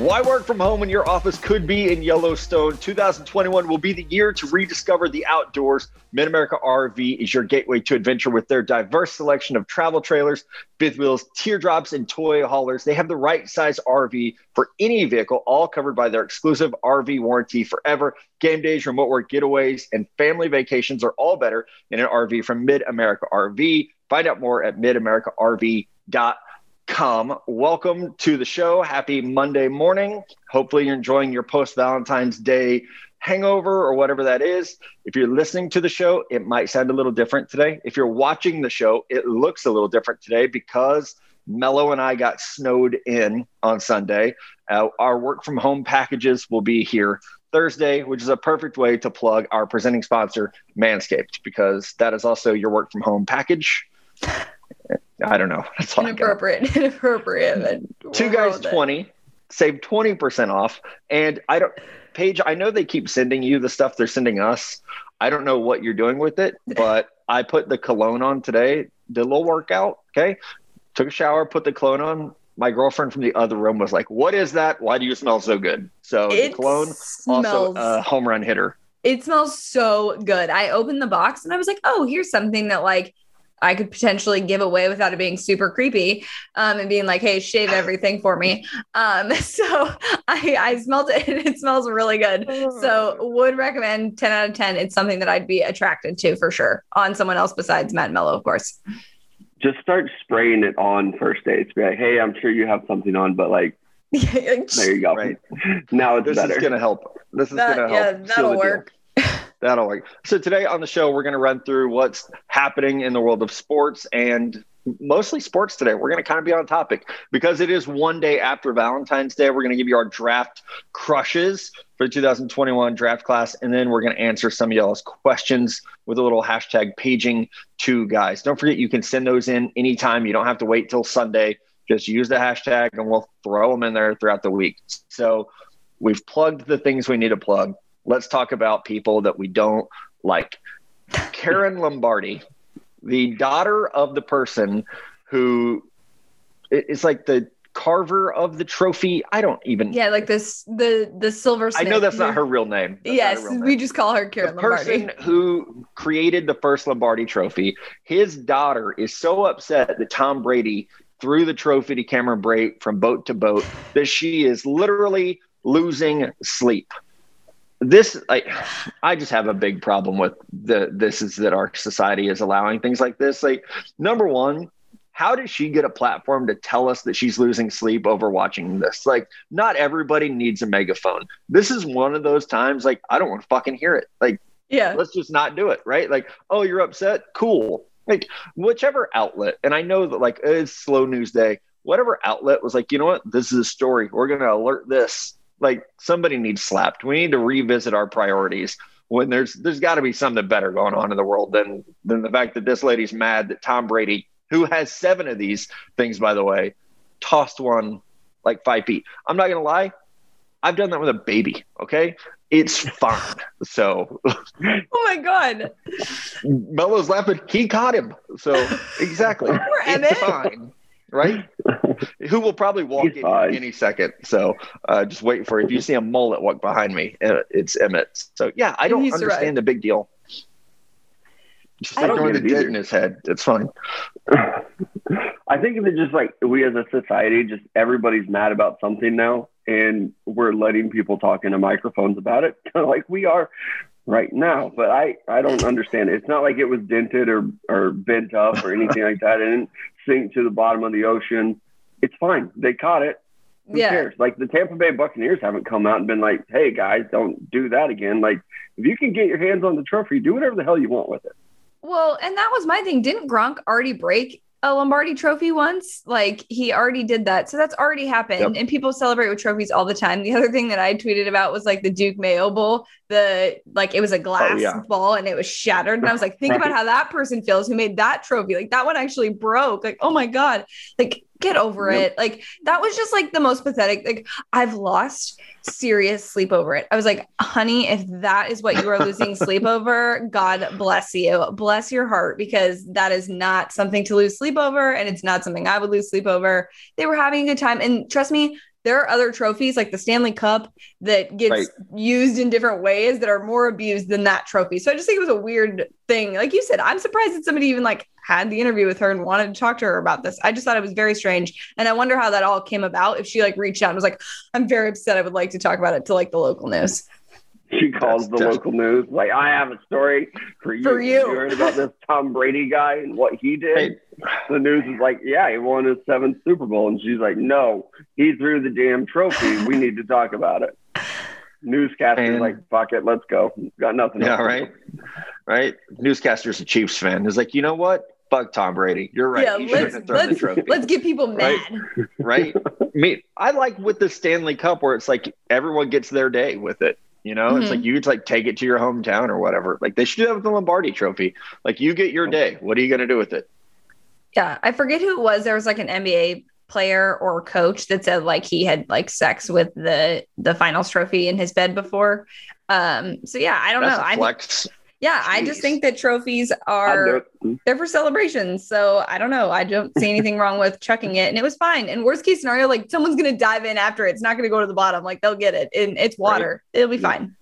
Why work from home when your office could be in Yellowstone? 2021 will be the year to rediscover the outdoors. Mid America RV is your gateway to adventure with their diverse selection of travel trailers, fifth wheels, teardrops, and toy haulers. They have the right size RV for any vehicle, all covered by their exclusive RV warranty forever. Game days, remote work getaways, and family vacations are all better in an RV from Mid America RV. Find out more at midamericarv.com com. Welcome to the show. Happy Monday morning. Hopefully, you're enjoying your post Valentine's Day hangover or whatever that is. If you're listening to the show, it might sound a little different today. If you're watching the show, it looks a little different today because Mello and I got snowed in on Sunday. Uh, our work from home packages will be here Thursday, which is a perfect way to plug our presenting sponsor, Manscaped, because that is also your work from home package. I don't know. That's all inappropriate. Inappropriate. Mm-hmm. Two guys twenty. Save twenty percent off. And I don't, Paige. I know they keep sending you the stuff they're sending us. I don't know what you're doing with it, but I put the cologne on today. Did a little workout. Okay. Took a shower. Put the cologne on. My girlfriend from the other room was like, "What is that? Why do you smell so good?" So it the cologne smells- also a home run hitter. It smells so good. I opened the box and I was like, "Oh, here's something that like." I could potentially give away without it being super creepy um, and being like, hey, shave everything for me. Um, so I, I smelled it and it smells really good. So would recommend 10 out of 10. It's something that I'd be attracted to for sure on someone else besides Matt Mello, of course. Just start spraying it on first dates. Be like, hey, I'm sure you have something on, but like, there you go. Right. Now it's this better. is going to help. This is going to help. Yeah, that'll work. That'll work. So today on the show, we're going to run through what's happening in the world of sports and mostly sports today. We're going to kind of be on topic because it is one day after Valentine's Day. We're going to give you our draft crushes for the 2021 draft class, and then we're going to answer some of y'all's questions with a little hashtag paging two guys. Don't forget you can send those in anytime. You don't have to wait till Sunday. Just use the hashtag, and we'll throw them in there throughout the week. So we've plugged the things we need to plug let's talk about people that we don't like. Karen Lombardi, the daughter of the person who it's like the carver of the trophy. I don't even. Yeah, like this the the silver. I know that's not her real name. That's yes, real name. we just call her Karen the Lombardi. person who created the first Lombardi Trophy. His daughter is so upset that Tom Brady threw the trophy to Cameron Brate from boat to boat that she is literally losing sleep this like i just have a big problem with the this is that our society is allowing things like this. Like number one how does she get a platform to tell us that she's losing sleep over watching this? Like not everybody needs a megaphone. This is one of those times like i don't want to fucking hear it. Like yeah. let's just not do it right? Like oh you're upset? Cool. Like whichever outlet and i know that like it's slow news day whatever outlet was like you know what? This is a story. We're going to alert this like somebody needs slapped. We need to revisit our priorities when there's there's got to be something better going on in the world than than the fact that this lady's mad that Tom Brady, who has seven of these things by the way, tossed one like five feet. I'm not gonna lie, I've done that with a baby. Okay, it's fine. So, oh my god, Mello's laughing. He caught him. So exactly, it's fine right? Who will probably walk in any second. So uh, just wait for it. If you see a mullet walk behind me, uh, it's Emmett. So yeah, I don't He's understand right. the big deal. Just I ignore the dent in his head. It's fine. I think it's just like we as a society, just everybody's mad about something now, and we're letting people talk into microphones about it, like we are right now. But I, I don't understand. It's not like it was dented or or bent up or anything like that. It didn't sink to the bottom of the ocean. It's fine. They caught it. Who yeah. cares? Like the Tampa Bay Buccaneers haven't come out and been like, "Hey guys, don't do that again." Like if you can get your hands on the trophy, do whatever the hell you want with it. Well, and that was my thing. Didn't Gronk already break a Lombardi trophy once. Like he already did that. So that's already happened. Yep. And people celebrate with trophies all the time. The other thing that I tweeted about was like the Duke Mayo Bowl. The like it was a oh, glass oh, yeah. ball and it was shattered. And I was like, think about how that person feels who made that trophy. Like that one actually broke. Like, oh my God. Like get over yep. it. Like that was just like the most pathetic. Like I've lost serious sleep over it. I was like, honey, if that is what you are losing sleep over, God bless you. Bless your heart because that is not something to lose sleep over. And it's not something I would lose sleep over. They were having a good time. And trust me, there are other trophies like the Stanley Cup that gets right. used in different ways that are more abused than that trophy. So I just think it was a weird thing. Like you said, I'm surprised that somebody even like had the interview with her and wanted to talk to her about this. I just thought it was very strange. And I wonder how that all came about. If she like reached out and was like, I'm very upset. I would like to talk about it to like the local news. She calls That's the local news like, I have a story for you. For you. you heard about this Tom Brady guy and what he did? Hey. The news is like, yeah, he won his seventh Super Bowl. And she's like, no, he threw the damn trophy. We need to talk about it. Newscaster's like, fuck it, let's go. Got nothing. Yeah, right. Right. Newscaster's a Chiefs fan. Is like, you know what? Fuck Tom Brady. You're right. Yeah, let's, let's, let's, get people mad. Right. right? I mean, I like with the Stanley Cup where it's like everyone gets their day with it. You know, mm-hmm. it's like you could like take it to your hometown or whatever. Like they should have the Lombardi trophy. Like you get your day. What are you going to do with it? Yeah. I forget who it was. There was like an NBA player or coach that said like he had like sex with the the finals trophy in his bed before. Um, so yeah, I don't That's know. flex. I yeah, Jeez. I just think that trophies are they're for celebrations. So I don't know. I don't see anything wrong with chucking it, and it was fine. And worst case scenario, like someone's gonna dive in after it. It's not gonna go to the bottom. Like they'll get it, and it's water. Right. It'll be fine.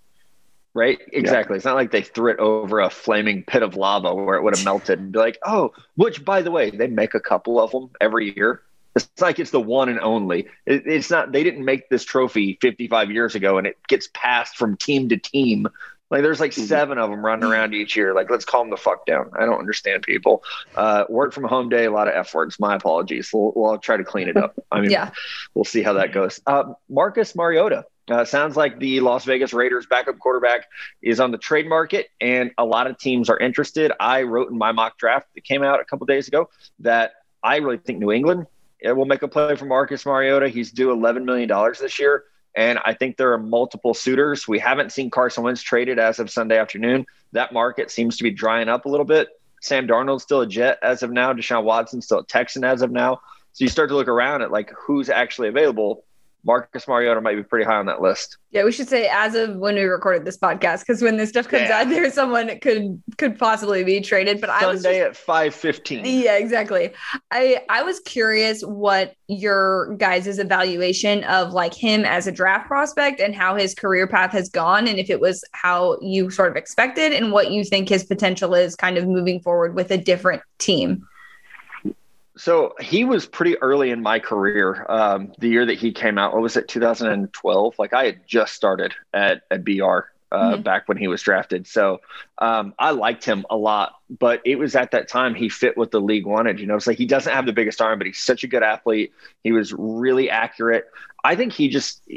Right, exactly. Yeah. It's not like they threw it over a flaming pit of lava where it would have melted and be like, oh, which by the way, they make a couple of them every year. It's like it's the one and only. It, it's not. They didn't make this trophy 55 years ago, and it gets passed from team to team like there's like mm-hmm. seven of them running around each year. Like let's calm the fuck down. I don't understand people. Uh, work from home day, a lot of f words. My apologies. We'll, we'll try to clean it up. I mean, yeah, we'll see how that goes. Uh, Marcus Mariota. Uh, sounds like the Las Vegas Raiders backup quarterback is on the trade market, and a lot of teams are interested. I wrote in my mock draft that came out a couple days ago that I really think New England will make a play for Marcus Mariota. He's due $11 million this year. And I think there are multiple suitors. We haven't seen Carson Wentz traded as of Sunday afternoon. That market seems to be drying up a little bit. Sam Darnold's still a Jet as of now. Deshaun Watson still a Texan as of now. So you start to look around at like who's actually available. Marcus Mariota might be pretty high on that list. Yeah, we should say as of when we recorded this podcast, because when this stuff comes yeah. out, there's someone that could could possibly be traded. But Sunday I was Sunday at five fifteen. Yeah, exactly. I I was curious what your guys' evaluation of like him as a draft prospect and how his career path has gone, and if it was how you sort of expected, and what you think his potential is, kind of moving forward with a different team. So he was pretty early in my career. Um, the year that he came out, what was it, 2012? Like I had just started at, at BR uh, mm-hmm. back when he was drafted. So um, I liked him a lot, but it was at that time he fit what the league wanted. You know, it's like he doesn't have the biggest arm, but he's such a good athlete. He was really accurate. I think he just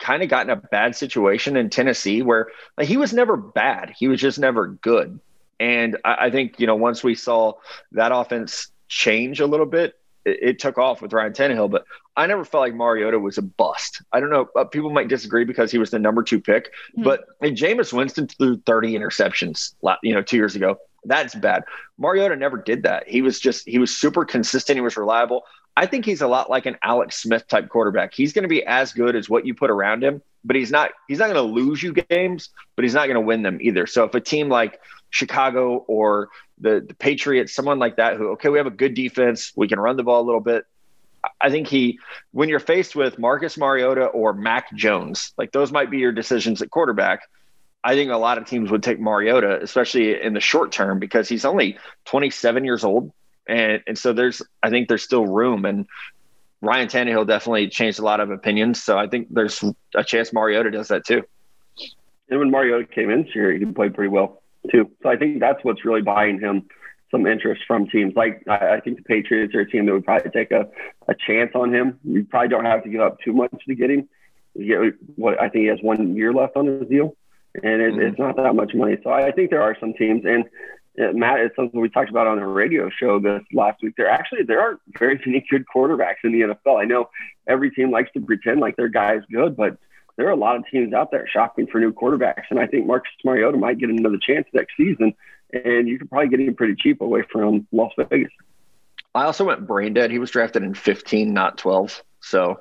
kind of got in a bad situation in Tennessee where like, he was never bad. He was just never good. And I, I think, you know, once we saw that offense change a little bit, it, it, took off with Ryan Tannehill. But I never felt like Mariota was a bust. I don't know. Uh, people might disagree because he was the number two pick, mm-hmm. but and Jameis Winston threw 30 interceptions, you know, two years ago. That's bad. Mariota never did that. He was just he was super consistent. He was reliable. I think he's a lot like an Alex Smith type quarterback. He's going to be as good as what you put around him, but he's not he's not going to lose you games, but he's not going to win them either. So if a team like Chicago or the, the Patriots, someone like that, who, okay, we have a good defense, we can run the ball a little bit. I think he, when you're faced with Marcus Mariota or Mac Jones, like those might be your decisions at quarterback. I think a lot of teams would take Mariota, especially in the short term, because he's only 27 years old. And, and so there's, I think there's still room. And Ryan Tannehill definitely changed a lot of opinions. So I think there's a chance Mariota does that too. And when Mariota came in here, he played pretty well too. So I think that's what's really buying him some interest from teams. Like I, I think the Patriots are a team that would probably take a, a chance on him. You probably don't have to give up too much to get him. You get what I think he has one year left on his deal, and it, mm-hmm. it's not that much money. So I think there are some teams, and Uh, Matt, it's something we talked about on the radio show this last week. There actually there aren't very many good quarterbacks in the NFL. I know every team likes to pretend like their guy is good, but there are a lot of teams out there shopping for new quarterbacks, and I think Marcus Mariota might get another chance next season, and you could probably get him pretty cheap away from Las Vegas. I also went brain dead. He was drafted in 15, not 12. So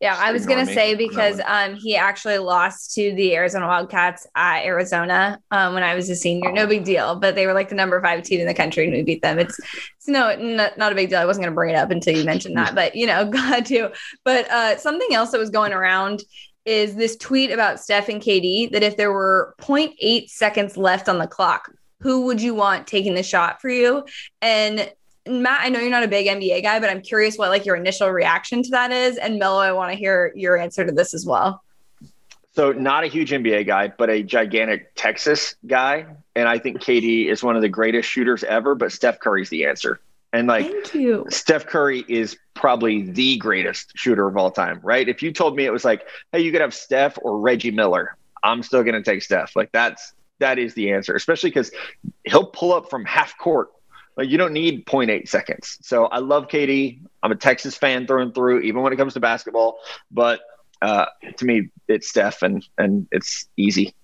Yeah, I was gonna say because um he actually lost to the Arizona Wildcats at Arizona um when I was a senior. No big deal, but they were like the number five team in the country and we beat them. It's it's no not, not a big deal. I wasn't gonna bring it up until you mentioned that, but you know, glad to. But uh something else that was going around is this tweet about Steph and KD that if there were 0.8 seconds left on the clock, who would you want taking the shot for you? And Matt, I know you're not a big NBA guy, but I'm curious what like your initial reaction to that is. And Mello, I want to hear your answer to this as well. So, not a huge NBA guy, but a gigantic Texas guy. And I think KD is one of the greatest shooters ever, but Steph Curry's the answer. And like, Thank you. Steph Curry is probably the greatest shooter of all time, right? If you told me it was like, hey, you could have Steph or Reggie Miller, I'm still going to take Steph. Like, that's that is the answer, especially because he'll pull up from half court like you don't need 0.8 seconds. So I love KD. I'm a Texas fan through and through, even when it comes to basketball. But uh, to me, it's Steph, and and it's easy.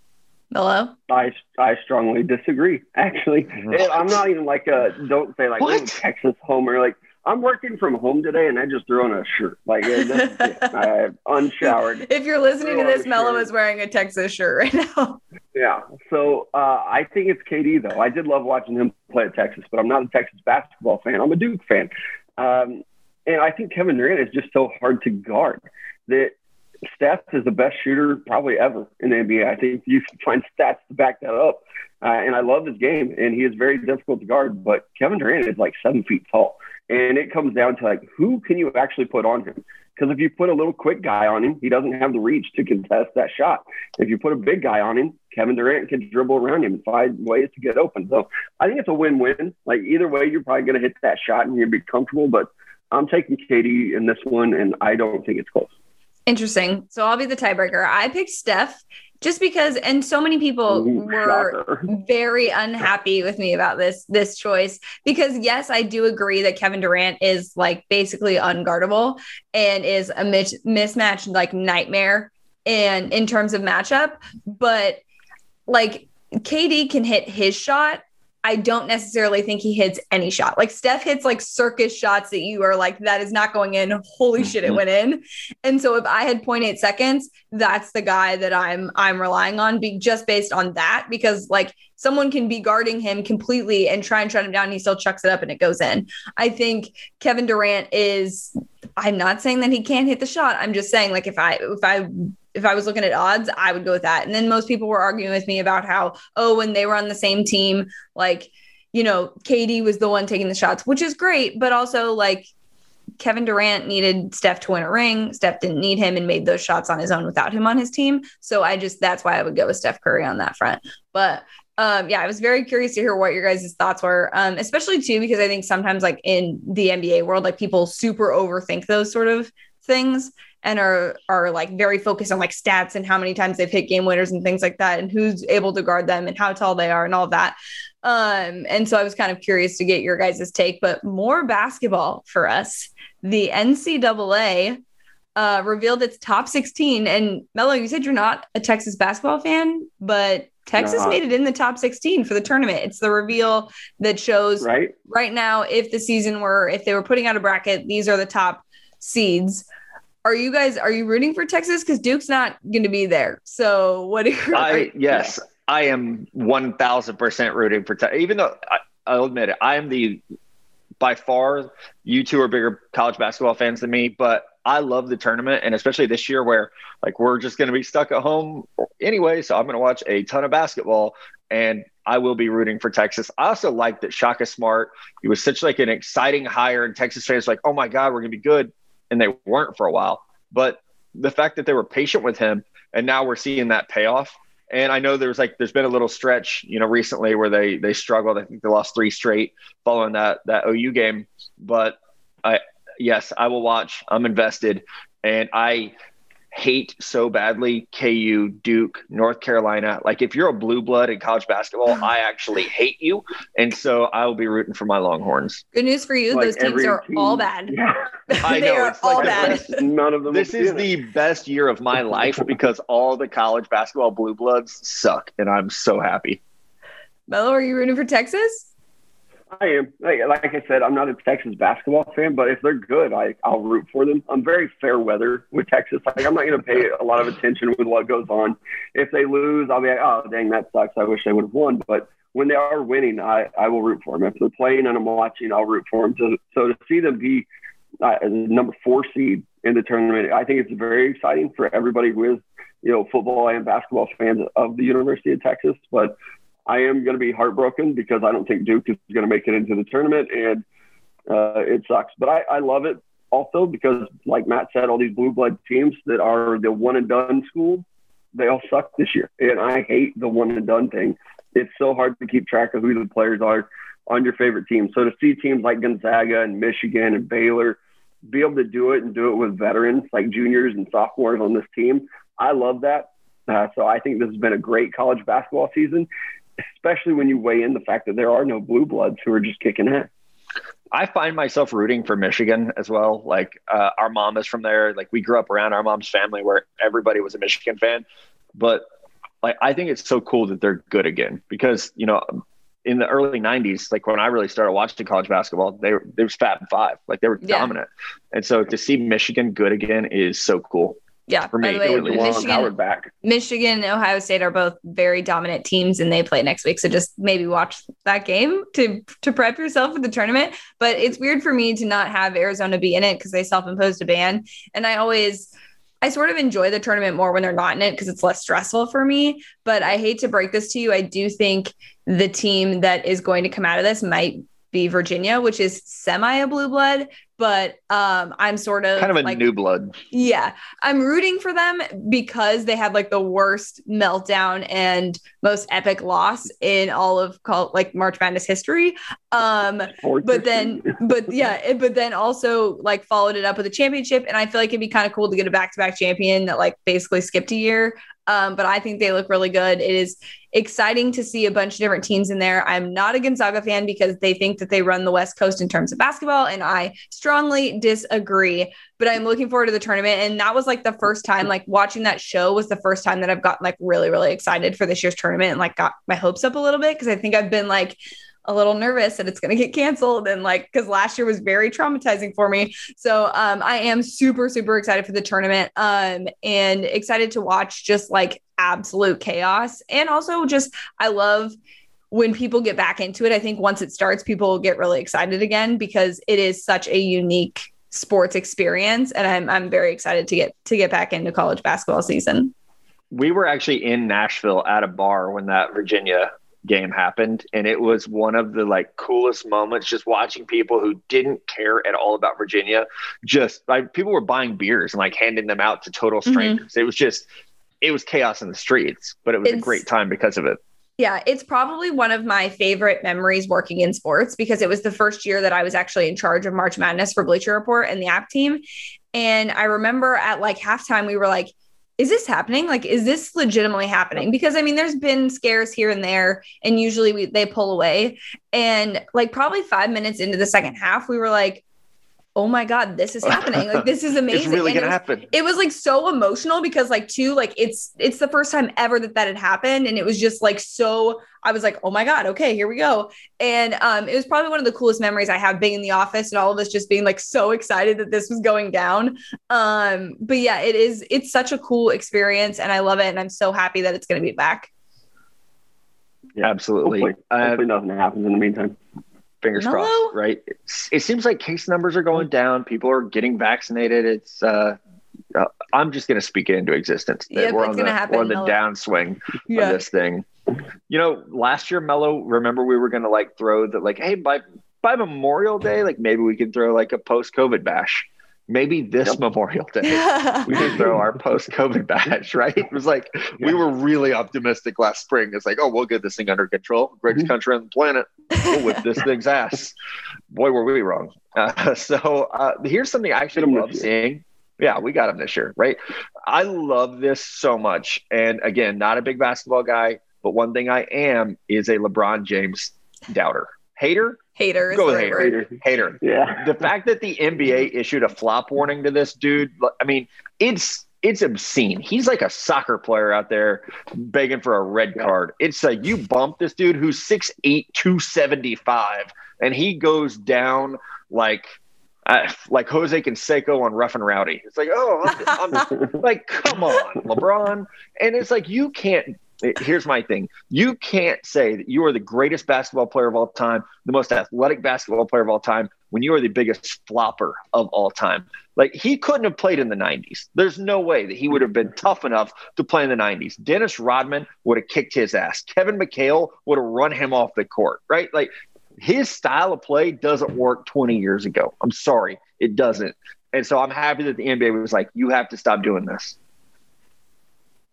Hello. I I strongly disagree. Actually, I'm not even like a don't say like oh, Texas homer. Like I'm working from home today, and I just threw on a shirt. Like I unshowered. If you're listening to this, Mello is wearing a Texas shirt right now. Yeah. So uh, I think it's KD though. I did love watching him play at Texas, but I'm not a Texas basketball fan. I'm a Duke fan, um, and I think Kevin Durant is just so hard to guard that Steph is the best shooter probably ever in the NBA. I think you can find stats to back that up. Uh, and I love his game, and he is very difficult to guard. But Kevin Durant is like seven feet tall. And it comes down to like, who can you actually put on him? Because if you put a little quick guy on him, he doesn't have the reach to contest that shot. If you put a big guy on him, Kevin Durant can dribble around him and find ways to get open. So I think it's a win-win. Like either way, you're probably going to hit that shot and you'll be comfortable. But I'm taking KD in this one, and I don't think it's close. Interesting. So I'll be the tiebreaker. I picked Steph just because and so many people Ooh, were shocker. very unhappy with me about this this choice because yes i do agree that kevin durant is like basically unguardable and is a mis- mismatch like nightmare and in terms of matchup but like kd can hit his shot I don't necessarily think he hits any shot. Like Steph hits like circus shots that you are like, that is not going in. Holy shit, it mm-hmm. went in. And so if I had 0.8 seconds, that's the guy that I'm I'm relying on be just based on that because like someone can be guarding him completely and try and shut him down. And he still chucks it up and it goes in. I think Kevin Durant is I'm not saying that he can't hit the shot. I'm just saying like if I if I if I was looking at odds, I would go with that. And then most people were arguing with me about how, oh, when they were on the same team, like, you know, KD was the one taking the shots, which is great, but also like Kevin Durant needed Steph to win a ring. Steph didn't need him and made those shots on his own without him on his team. So I just that's why I would go with Steph Curry on that front. But um, yeah, I was very curious to hear what your guys' thoughts were, um, especially too because I think sometimes like in the NBA world, like people super overthink those sort of things and are are like very focused on like stats and how many times they've hit game winners and things like that and who's able to guard them and how tall they are and all that. Um, and so I was kind of curious to get your guys' take, but more basketball for us. The NCAA uh, revealed its top 16. And Mello, you said you're not a Texas basketball fan, but Texas made it in the top 16 for the tournament. It's the reveal that shows right right now if the season were if they were putting out a bracket, these are the top seeds are you guys are you rooting for Texas? Because Duke's not going to be there. So what? Are, you, I yes, yeah. I am one thousand percent rooting for Texas. Even though I, I'll admit it, I am the by far you two are bigger college basketball fans than me, but I love the tournament and especially this year where like we're just going to be stuck at home anyway. So I'm going to watch a ton of basketball and I will be rooting for Texas. I also like that Shaka Smart. He was such like an exciting hire, and Texas fans like, oh my god, we're going to be good and they weren't for a while. But the fact that they were patient with him and now we're seeing that payoff. And I know there's like there's been a little stretch, you know, recently where they they struggled. I think they lost three straight following that that OU game. But I yes, I will watch. I'm invested, and I hate so badly KU, Duke, North Carolina. Like if you're a blue blood in college basketball, I actually hate you. And so I will be rooting for my Longhorns. Good news for you. Like Those teams are team. all bad. Yeah. I they know, are all like bad. None of them. This is the best year of my life because all the college basketball blue bloods suck. And I'm so happy. Mello, are you rooting for Texas? I am. Like, like, I said, I'm not a Texas basketball fan, but if they're good, I, I'll root for them. I'm very fair weather with Texas. Like, I'm not going to pay a lot of attention with what goes on. If they lose, I'll be like, oh, dang, that sucks. I wish they would have won. But when they are winning, I, I will root for them. If they're playing and I'm watching, I'll root for them. So, so to see them be uh, number four seed in the tournament, I think it's very exciting for everybody with, you know, football and basketball fans of the University of Texas. But I am going to be heartbroken because I don't think Duke is going to make it into the tournament, and uh, it sucks. But I, I love it also because, like Matt said, all these blue blood teams that are the one and done school, they all suck this year, and I hate the one and done thing. It's so hard to keep track of who the players are on your favorite team. So to see teams like Gonzaga and Michigan and Baylor be able to do it and do it with veterans like juniors and sophomores on this team, I love that. Uh, so I think this has been a great college basketball season especially when you weigh in the fact that there are no blue bloods who are just kicking ass. I find myself rooting for Michigan as well. Like uh, our mom is from there. Like we grew up around our mom's family where everybody was a Michigan fan. But like I think it's so cool that they're good again because you know in the early '90s, like when I really started watching college basketball, they were they was Fab Five. Like they were yeah. dominant. And so to see Michigan good again is so cool. Yeah. For me, by the way, Michigan, back. Michigan and Ohio State are both very dominant teams and they play next week. So just maybe watch that game to to prep yourself for the tournament. But it's weird for me to not have Arizona be in it because they self-imposed a ban. And I always I sort of enjoy the tournament more when they're not in it because it's less stressful for me. But I hate to break this to you. I do think the team that is going to come out of this might be Virginia, which is semi a blue blood, but um, I'm sort of kind of a like, new blood. Yeah, I'm rooting for them because they had like the worst meltdown and most epic loss in all of call, like March Madness history. Um, but then, but yeah, but then also like followed it up with a championship, and I feel like it'd be kind of cool to get a back to back champion that like basically skipped a year. Um, but I think they look really good. It is exciting to see a bunch of different teams in there. I'm not a Gonzaga fan because they think that they run the West Coast in terms of basketball, and I strongly disagree. But I'm looking forward to the tournament, and that was like the first time, like watching that show was the first time that I've gotten like really, really excited for this year's tournament, and like got my hopes up a little bit because I think I've been like a little nervous that it's going to get canceled and like because last year was very traumatizing for me. So um, i am super super excited for the tournament um, and excited to watch just like absolute chaos. And also just i love when people get back into it. I think once it starts people get really excited again because it is such a unique sports experience and i'm, I'm very excited to get to get back into college basketball season. We were actually in nashville at a bar when that virginia game happened and it was one of the like coolest moments just watching people who didn't care at all about virginia just like people were buying beers and like handing them out to total mm-hmm. strangers mm-hmm. it was just it was chaos in the streets but it was it's, a great time because of it yeah it's probably one of my favorite memories working in sports because it was the first year that i was actually in charge of march madness for bleacher report and the app team and i remember at like halftime we were like is this happening? Like, is this legitimately happening? Because I mean, there's been scares here and there, and usually we, they pull away. And like, probably five minutes into the second half, we were like, oh my god this is happening like this is amazing it's really and gonna it was, happen it was like so emotional because like two like it's it's the first time ever that that had happened and it was just like so i was like oh my god okay here we go and um it was probably one of the coolest memories i have being in the office and all of us just being like so excited that this was going down um but yeah it is it's such a cool experience and i love it and i'm so happy that it's going to be back yeah, absolutely hopefully, uh, hopefully nothing happens in the meantime fingers crossed, right? It's, it seems like case numbers are going down. People are getting vaccinated. It's, uh, uh, I'm just going to speak it into existence. Yeah, we're on the, happen, we're on the downswing yeah. of this thing. You know, last year, Mello, remember we were going to like throw the like, hey, by by Memorial Day, like maybe we can throw like a post COVID bash maybe this yep. Memorial Day we can throw our post COVID bash, right? It was like yeah. we were really optimistic last spring. It's like, oh, we'll get this thing under control. Greatest mm-hmm. country on the planet. We'll whip this thing's ass. Boy, were we wrong. Uh, so uh, here's something I actually love seeing. Yeah, we got him this year, right? I love this so much. And again, not a big basketball guy, but one thing I am is a LeBron James doubter. Hater, Hater. Go with hater. hater. Hater. Yeah. The fact that the NBA issued a flop warning to this dude, I mean, it's it's obscene. He's like a soccer player out there begging for a red card. It's like you bump this dude who's 6'8, 275, and he goes down like uh, like Jose Canseco on Rough and Rowdy. It's like, oh, I'm, I'm like, come on, LeBron. And it's like, you can't. Here's my thing. You can't say that you are the greatest basketball player of all time, the most athletic basketball player of all time, when you are the biggest flopper of all time. Like he couldn't have played in the 90s. There's no way that he would have been tough enough to play in the 90s. Dennis Rodman would have kicked his ass. Kevin McHale would have run him off the court, right? Like his style of play doesn't work 20 years ago. I'm sorry, it doesn't. And so I'm happy that the NBA was like, you have to stop doing this.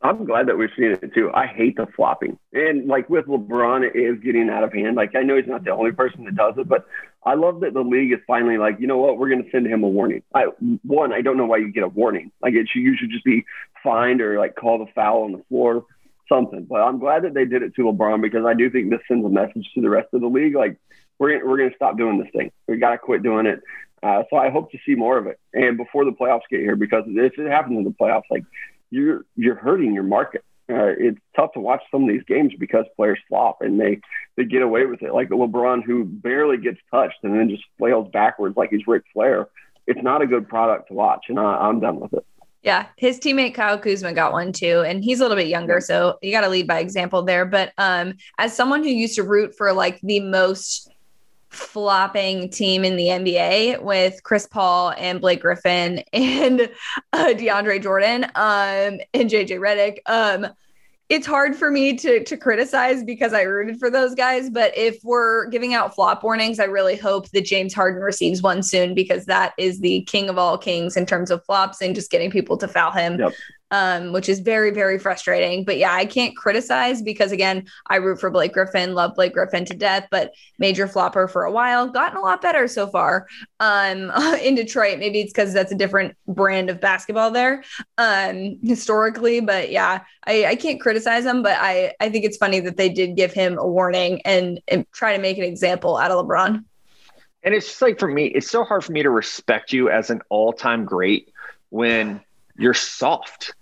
I'm glad that we've seen it too. I hate the flopping. And like with LeBron, it is getting out of hand. Like I know he's not the only person that does it, but I love that the league is finally like, you know what, we're going to send him a warning. I one, I don't know why you get a warning. Like it should usually just be fined or like call the foul on the floor, something. But I'm glad that they did it to LeBron because I do think this sends a message to the rest of the league. Like we're we're going to stop doing this thing. We got to quit doing it. Uh, so I hope to see more of it. And before the playoffs get here, because if it happens in the playoffs, like you're you're hurting your market. Uh, it's tough to watch some of these games because players flop and they they get away with it. Like LeBron, who barely gets touched and then just flails backwards like he's Ric Flair. It's not a good product to watch, and I, I'm done with it. Yeah, his teammate Kyle Kuzma got one too, and he's a little bit younger, so you got to lead by example there. But um, as someone who used to root for like the most flopping team in the NBA with Chris Paul and Blake Griffin and uh, DeAndre Jordan um, and JJ Redick. Um, it's hard for me to to criticize because I rooted for those guys. But if we're giving out flop warnings, I really hope that James Harden receives one soon because that is the king of all kings in terms of flops and just getting people to foul him. Yep um, which is very, very frustrating. But yeah, I can't criticize because again, I root for Blake Griffin, love Blake Griffin to death, but major flopper for a while, gotten a lot better so far um, in Detroit. Maybe it's because that's a different brand of basketball there um, historically. But yeah, I, I can't criticize them, but I, I think it's funny that they did give him a warning and, and try to make an example out of LeBron. And it's just like for me, it's so hard for me to respect you as an all time great when you're soft.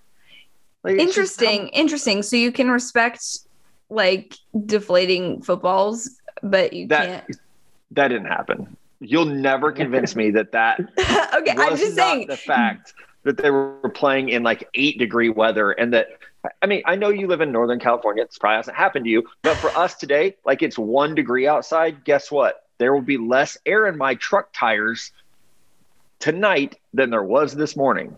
Like, interesting, interesting. So you can respect like deflating footballs, but you that, can't. That didn't happen. You'll never convince me that that. okay, I'm just saying the fact that they were playing in like eight degree weather and that I mean, I know you live in Northern California. It's probably hasn't happened to you, but for us today, like it's one degree outside. Guess what? There will be less air in my truck tires tonight than there was this morning.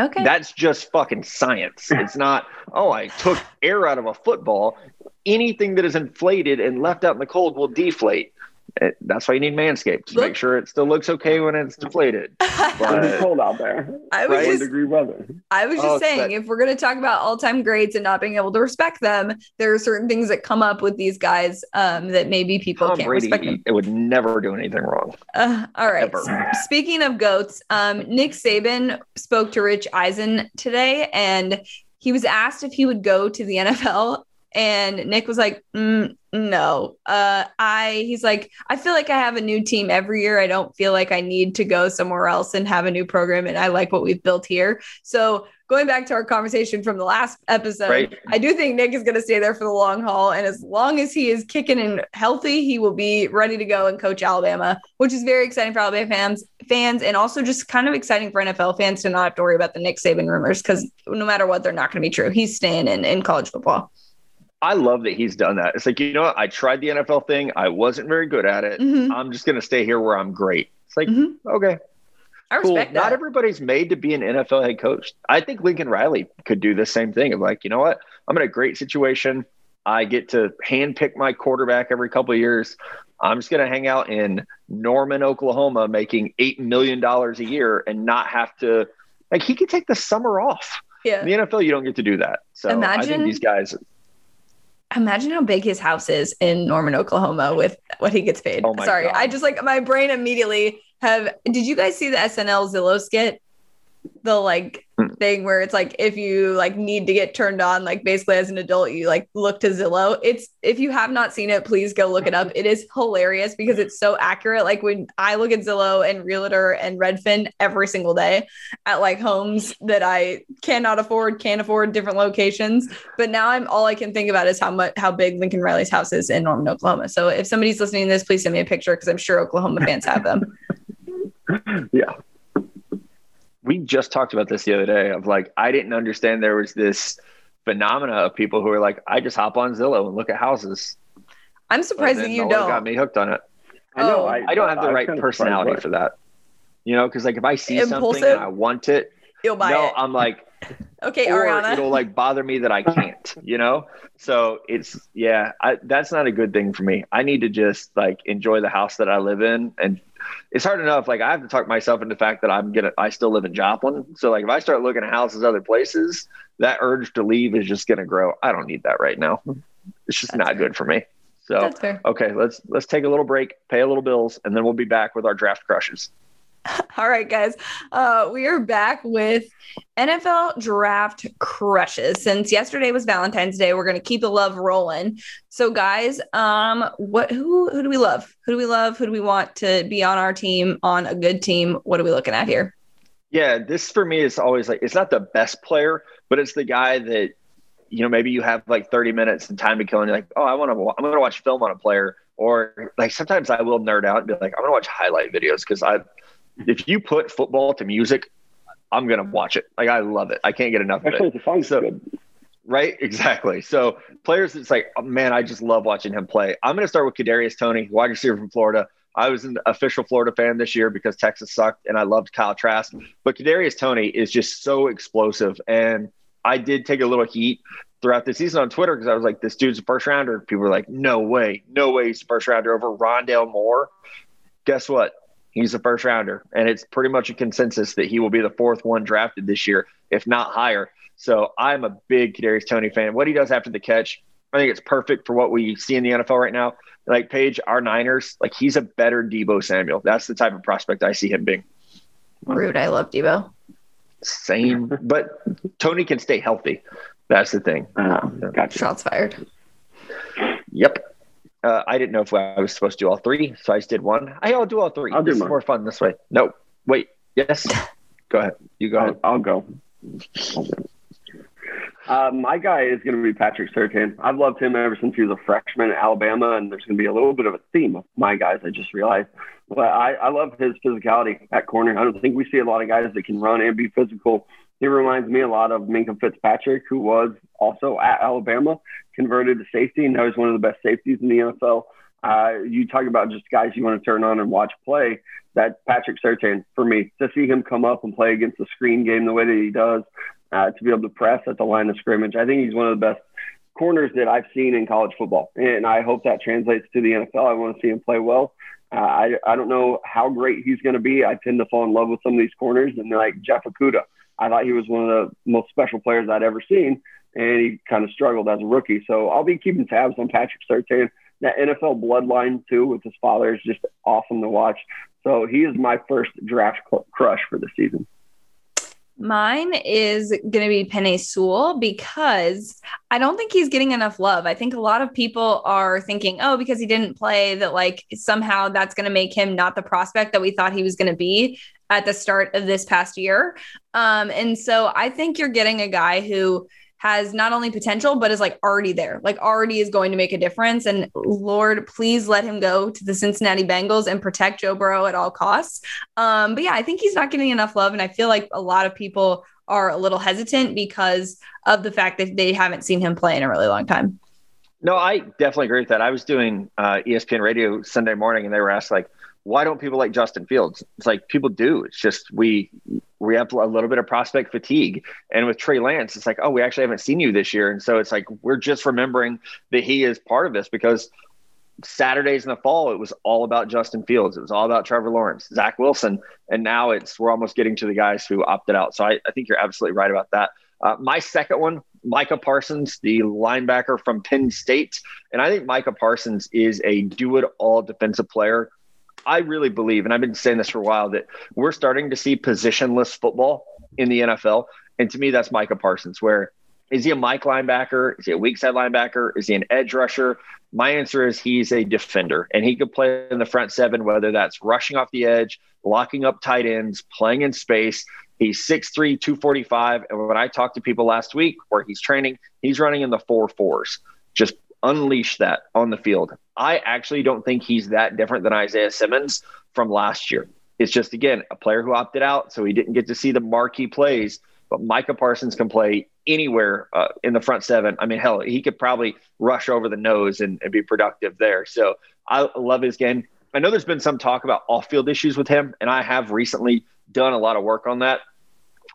Okay. That's just fucking science. It's not, oh, I took air out of a football. Anything that is inflated and left out in the cold will deflate. It, that's why you need Manscaped to Look. make sure it still looks okay when it's deflated. But, it's cold out there. I was right? just, degree weather. I was just oh, saying, if we're going to talk about all-time greats and not being able to respect them, there are certain things that come up with these guys um, that maybe people Tom can't Brady, respect. Them. It would never do anything wrong. Uh, all right. Speaking of goats, um, Nick Saban spoke to Rich Eisen today, and he was asked if he would go to the NFL and Nick was like, mm, no. Uh, I he's like, I feel like I have a new team every year. I don't feel like I need to go somewhere else and have a new program. And I like what we've built here. So going back to our conversation from the last episode, right. I do think Nick is going to stay there for the long haul. And as long as he is kicking and healthy, he will be ready to go and coach Alabama, which is very exciting for Alabama fans, fans, and also just kind of exciting for NFL fans to not have to worry about the Nick Saban rumors because no matter what, they're not going to be true. He's staying in in college football. I love that he's done that. It's like, you know what? I tried the NFL thing. I wasn't very good at it. Mm-hmm. I'm just going to stay here where I'm great. It's like, mm-hmm. okay. I cool. that. Not everybody's made to be an NFL head coach. I think Lincoln Riley could do the same thing of like, you know what? I'm in a great situation. I get to handpick my quarterback every couple of years. I'm just going to hang out in Norman, Oklahoma, making $8 million a year and not have to, like, he could take the summer off. Yeah. In the NFL, you don't get to do that. So Imagine, I think these guys imagine how big his house is in Norman, Oklahoma with what he gets paid. Oh Sorry, God. I just like my brain immediately have did you guys see the SNL Zillow skit? The like thing where it's like if you like need to get turned on, like basically as an adult, you like look to Zillow. It's if you have not seen it, please go look it up. It is hilarious because it's so accurate. Like when I look at Zillow and Realtor and Redfin every single day at like homes that I cannot afford, can't afford, different locations. But now I'm all I can think about is how much how big Lincoln Riley's house is in Norman, Oklahoma. So if somebody's listening to this, please send me a picture because I'm sure Oklahoma fans have them. yeah we just talked about this the other day of like I didn't understand there was this phenomena of people who are like I just hop on Zillow and look at houses. I'm surprised that you don't. Got me hooked on it. I know. Oh. I, I, don't have the I right personality for that. You know, because like if I see Impulsive, something and I want it, you'll buy no, it. I'm like, okay, Ariana. It'll like bother me that I can't. You know, so it's yeah, I, that's not a good thing for me. I need to just like enjoy the house that I live in and it's hard enough. Like I have to talk myself into the fact that I'm gonna, I still live in Joplin. So like if I start looking at houses other places, that urge to leave is just gonna grow. I don't need that right now. It's just That's not fair. good for me. So okay, let's let's take a little break, pay a little bills, and then we'll be back with our draft crushes. All right, guys. Uh, we are back with NFL draft crushes. Since yesterday was Valentine's Day, we're gonna keep the love rolling. So, guys, um, what who who do we love? Who do we love? Who do we want to be on our team, on a good team? What are we looking at here? Yeah, this for me is always like it's not the best player, but it's the guy that you know maybe you have like 30 minutes and time to kill, and you're like, oh, I want to, I'm going to watch film on a player, or like sometimes I will nerd out and be like, I'm going to watch highlight videos because I if you put football to music, I'm gonna watch it. Like I love it. I can't get enough Actually, of it. The so, good. Right, exactly. So players, it's like, oh, man, I just love watching him play. I'm gonna start with Kadarius Toney, wide receiver from Florida. I was an official Florida fan this year because Texas sucked, and I loved Kyle Trask. But Kadarius Toney is just so explosive, and I did take a little heat throughout the season on Twitter because I was like, "This dude's a first rounder." People were like, "No way, no way, he's a first rounder over Rondale Moore." Guess what? He's a first rounder, and it's pretty much a consensus that he will be the fourth one drafted this year, if not higher. So I'm a big Kadarius Toney fan. What he does after the catch, I think it's perfect for what we see in the NFL right now. Like Paige, our Niners, like he's a better Deebo Samuel. That's the type of prospect I see him being. Rude. I love Deebo. Same, but Toney can stay healthy. That's the thing. Uh, gotcha. Shots fired. Yep. Uh, I didn't know if I was supposed to do all three, so I just did one. I, will do all 3 I'll this do is more fun this way. No, wait. Yes. go ahead. You go ahead. I'll, I'll go. Uh, my guy is going to be Patrick Surtain. I've loved him ever since he was a freshman at Alabama, and there's going to be a little bit of a theme of my guys. I just realized, but I, I love his physicality at corner. I don't think we see a lot of guys that can run and be physical. He reminds me a lot of Minkah Fitzpatrick, who was also at Alabama, converted to safety, and now he's one of the best safeties in the NFL. Uh, you talk about just guys you want to turn on and watch play. That Patrick Surtain, for me to see him come up and play against the screen game the way that he does, uh, to be able to press at the line of scrimmage. I think he's one of the best corners that I've seen in college football, and I hope that translates to the NFL. I want to see him play well. Uh, I I don't know how great he's going to be. I tend to fall in love with some of these corners, and like Jeff Okudah, I thought he was one of the most special players I'd ever seen and he kind of struggled as a rookie. So I'll be keeping tabs on Patrick Surtain. That NFL bloodline too with his father is just awesome to watch. So he is my first draft crush for the season. Mine is going to be Penei Sewell because I don't think he's getting enough love. I think a lot of people are thinking, oh, because he didn't play, that like somehow that's going to make him not the prospect that we thought he was going to be at the start of this past year. Um, and so I think you're getting a guy who has not only potential but is like already there like already is going to make a difference. And lord please let him go to the cincinnati bengals and protect joe burrow at all costs. Um but yeah i think he's not getting enough love. And i feel like a lot of people are a little hesitant because of the fact that they haven't seen him play in a really long time. No i definitely agree with that. I was doing uh, espn radio sunday morning and they were asked like why don't people like Justin Fields? It's like people do. It's just we we have a little bit of prospect fatigue. And with Trey Lance, it's like, oh, we actually haven't seen you this year. And so it's like we're just remembering that he is part of this because Saturdays in the fall, it was all about Justin Fields. It was all about Trevor Lawrence, Zach Wilson. And now it's we're almost getting to the guys who opted out. So I, I think you're absolutely right about that. Uh, my second one, Micah Parsons, the linebacker from Penn State. And I think Micah Parsons is a do it all defensive player I really believe, and I've been saying this for a while, that we're starting to see positionless football in the NFL. And to me, that's Micah Parsons, where is he a Mike linebacker? Is he a weak side linebacker? Is he an edge rusher? My answer is he's a defender, and he could play in the front seven, whether that's rushing off the edge, locking up tight ends, playing in space. He's 6'3, 245. And when I talked to people last week where he's training, he's running in the four fours. Just unleash that on the field. I actually don't think he's that different than Isaiah Simmons from last year. It's just, again, a player who opted out, so he didn't get to see the marquee plays. But Micah Parsons can play anywhere uh, in the front seven. I mean, hell, he could probably rush over the nose and, and be productive there. So I love his game. I know there's been some talk about off field issues with him, and I have recently done a lot of work on that.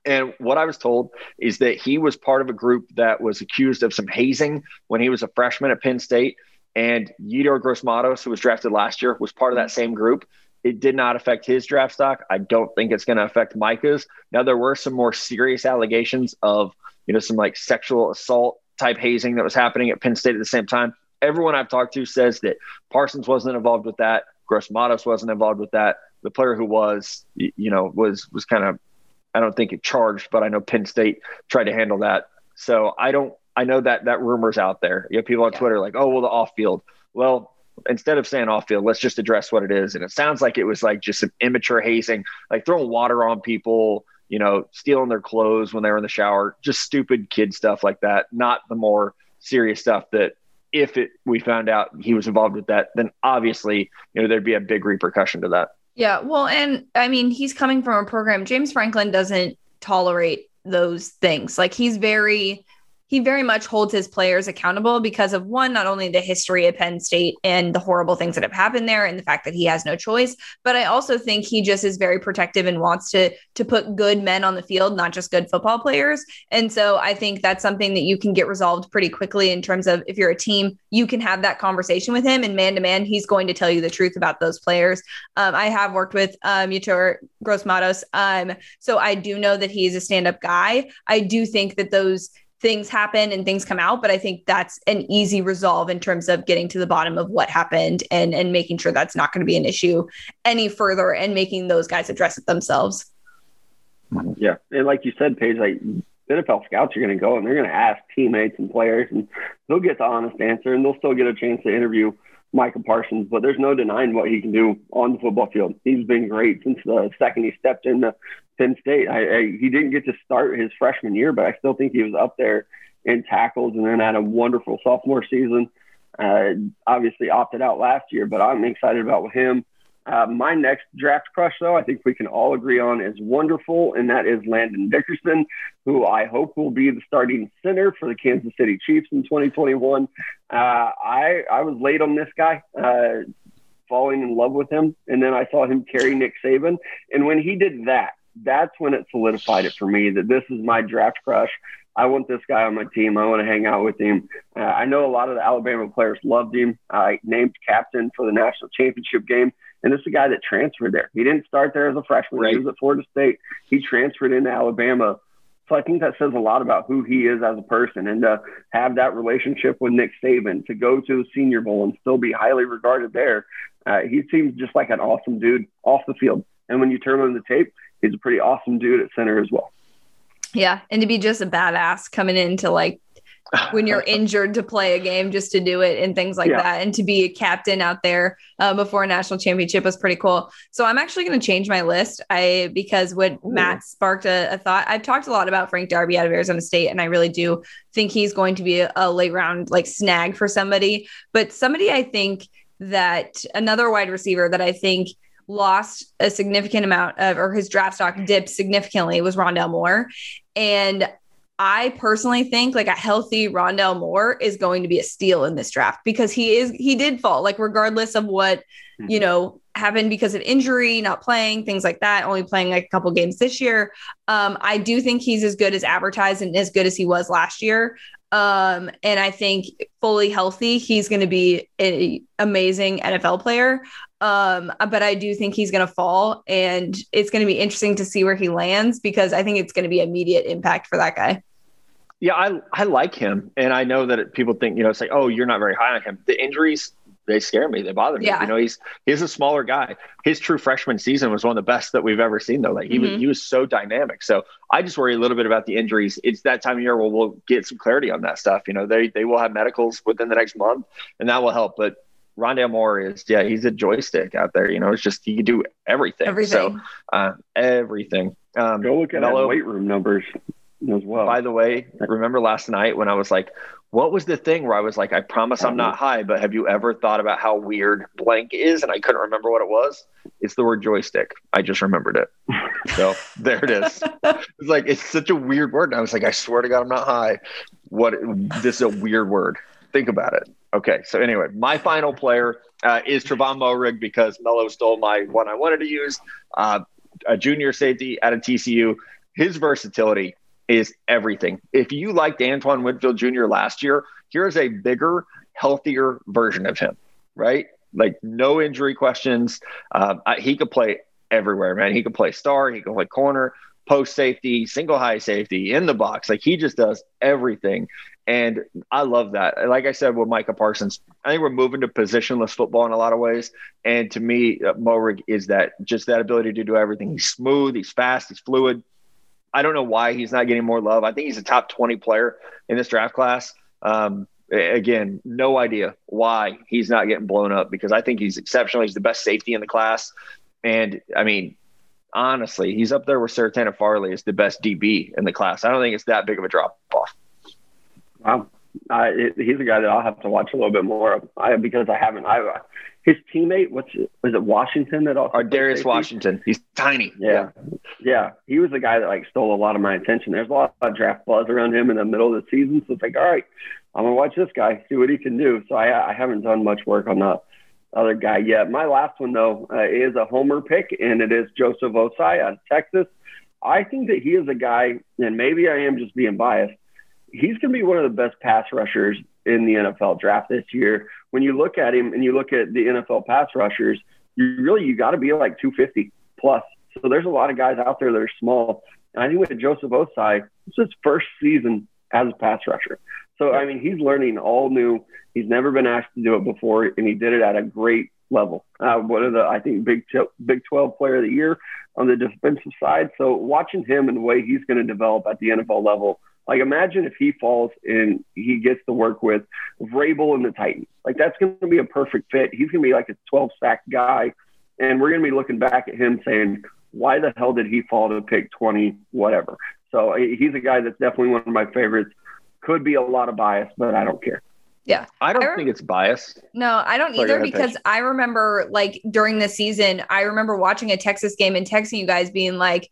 And what I was told is that he was part of a group that was accused of some hazing when he was a freshman at Penn State. And Yetur Gross-Matos, who was drafted last year, was part of that same group. It did not affect his draft stock. I don't think it's going to affect Micah's. Now, there were some more serious allegations of, you know, some like sexual assault type hazing that was happening at Penn State at the same time. Everyone I've talked to says that Parsons wasn't involved with that. Gross-Matos wasn't involved with that. The player who was, you know, was was kind of I don't think it charged, but I know Penn State tried to handle that. So I don't. I know that that rumor's out there. You have people on yeah. Twitter like, "Oh, well, the off field." Well, instead of saying off field, let's just address what it is. And it sounds like it was like just some immature hazing, like throwing water on people, you know, stealing their clothes when they were in the shower, just stupid kid stuff like that. Not the more serious stuff that if it we found out he was involved with that, then obviously, you know, there'd be a big repercussion to that. Yeah. Well, and I mean, he's coming from a program. James Franklin doesn't tolerate those things. Like he's very he very much holds his players accountable because of one, not only the history of Penn State and the horrible things that have happened there and the fact that he has no choice, but I also think he just is very protective and wants to to put good men on the field, not just good football players. And so I think that's something that you can get resolved pretty quickly in terms of if you're a team, you can have that conversation with him and man to man, he's going to tell you the truth about those players. Um, I have worked with um, Gross-Matos. Um, so I do know that he's a stand-up guy. I do think that those things happen and things come out but i think that's an easy resolve in terms of getting to the bottom of what happened and and making sure that's not going to be an issue any further and making those guys address it themselves yeah and like you said paige like NFL scouts are going to go and they're going to ask teammates and players, and they'll get the honest answer, and they'll still get a chance to interview Michael Parsons. But there's no denying what he can do on the football field. He's been great since the second he stepped into Penn State. I, I, he didn't get to start his freshman year, but I still think he was up there in tackles and then had a wonderful sophomore season. Uh, obviously opted out last year, but I'm excited about him. Uh, my next draft crush, though, I think we can all agree on is wonderful, and that is Landon Dickerson, who I hope will be the starting center for the Kansas City Chiefs in 2021. Uh, I I was late on this guy, uh, falling in love with him, and then I saw him carry Nick Saban, and when he did that, that's when it solidified it for me that this is my draft crush. I want this guy on my team. I want to hang out with him. Uh, I know a lot of the Alabama players loved him. I named captain for the national championship game. And this is a guy that transferred there. He didn't start there as a freshman. Right. He was at Florida State. He transferred into Alabama. So I think that says a lot about who he is as a person and to have that relationship with Nick Saban, to go to the Senior Bowl and still be highly regarded there. Uh, he seems just like an awesome dude off the field. And when you turn on the tape, he's a pretty awesome dude at center as well. Yeah, and to be just a badass coming into like when you're injured to play a game just to do it and things like yeah. that and to be a captain out there uh, before a national championship was pretty cool so i'm actually going to change my list i because what Ooh. matt sparked a, a, thought i've talked a lot about frank darby out of arizona state and i really do think he's going to be a, a late round like snag for somebody but somebody i think that another wide receiver that i think lost a significant amount of, or his draft stock dipped significantly was Rondale Moore. And I personally think like a healthy Rondale Moore is going to be a steal in this draft because he is, he did fall, like, regardless of what, mm-hmm. you know, happened because of injury, not playing, things like that, only playing like a couple games this year. Um, I do think he's as good as advertised and as good as he was last year. Um, and I think fully healthy, he's going to be an amazing NFL player. Um, but I do think he's going to fall, and it's going to be interesting to see where he lands because I think it's going to be immediate impact for that guy. Yeah, I I like him, and I know that people think you know say, oh, you're not very high on him. The injuries they scare me. They bother me. Yeah. You know, he's he's a smaller guy. His true freshman season was one of the best that we've ever seen, though. Like he Mhm. was he was so dynamic. So I just worry a little bit about the injuries. It's that time of year where we'll get some clarity on that stuff. You know, they they will have medicals within the next month, and that will help. But Rondale Moore is, yeah, he's a joystick out there. You know, it's just he can do everything. Everything. So uh, everything. Um, Go look at Melo- his weight room numbers as well. by the way, remember last night when I was like, what was the thing where I was like, I promise I'm not high, but have you ever thought about how weird blank is? And I couldn't remember what it was. It's the word joystick. I just remembered it. So there it is. It's like, it's such a weird word. And I was like, I swear to God, I'm not high. What, this is a weird word. Think about it. Okay. So anyway, my final player uh, is Trevon Moehrig because Mello stole my one I wanted to use. Uh, a junior safety out of TCU. His versatility is everything. If you liked Antoine Winfield Jr. last year, here's a bigger, healthier version of him, right? Like no injury questions. I, he could play everywhere, man. He could play star, he could play corner, post safety, single high safety, in the box. Like he just does everything. And I love that. Like I said with Micah Parsons, I think we're moving to positionless football in a lot of ways. And to me, uh, Moehrig is that just that ability to do everything. He's smooth, he's fast, he's fluid. I don't know why he's not getting more love. I think he's a top 20 player in this draft class. Um, again, no idea why he's not getting blown up because I think he's exceptional. He's the best safety in the class. And I mean, honestly, he's up there with Surtain and Farley as the best DB in the class. I don't think it's that big of a drop off. Wow. Uh, he's a guy that I'll have to watch a little bit more of I, because I haven't. I, uh, his teammate, what's was it Washington that also Ar'Darius safety? Washington. He's tiny. Yeah. yeah, He was the guy that like stole a lot of my attention. There's a lot of draft buzz around him in the middle of the season, so it's like, all right, I'm gonna watch this guy, see what he can do. So I, I haven't done much work on the other guy yet. My last one though uh, is a homer pick, and it is Joseph Ossai on Texas. I think that he is a guy, and maybe I am just being biased. He's going to be one of the best pass rushers in the NFL draft this year. When you look at him and you look at the NFL pass rushers, you really you got to be like 250 plus. So there's a lot of guys out there that are small. And I think with Joseph Ossai, it's his first season as a pass rusher. So I mean, he's learning all new. He's never been asked to do it before, and he did it at a great level. Uh, one of the I think Big Big 12 Player of the Year on the defensive side. So watching him and the way he's going to develop at the NFL level, like imagine if he falls and he gets to work with Vrabel and the Titans. Like that's going to be a perfect fit. He's going to be like a 12 sack guy, and we're going to be looking back at him saying, why the hell did he fall to pick 20 whatever? So he's a guy that's definitely one of my favorites. Could be a lot of bias, but I don't care. Yeah. I don't I rem- think it's biased. No, I don't Sorry, either ahead, because Paige. I remember like during the season, I remember watching a Texas game and texting you guys being like,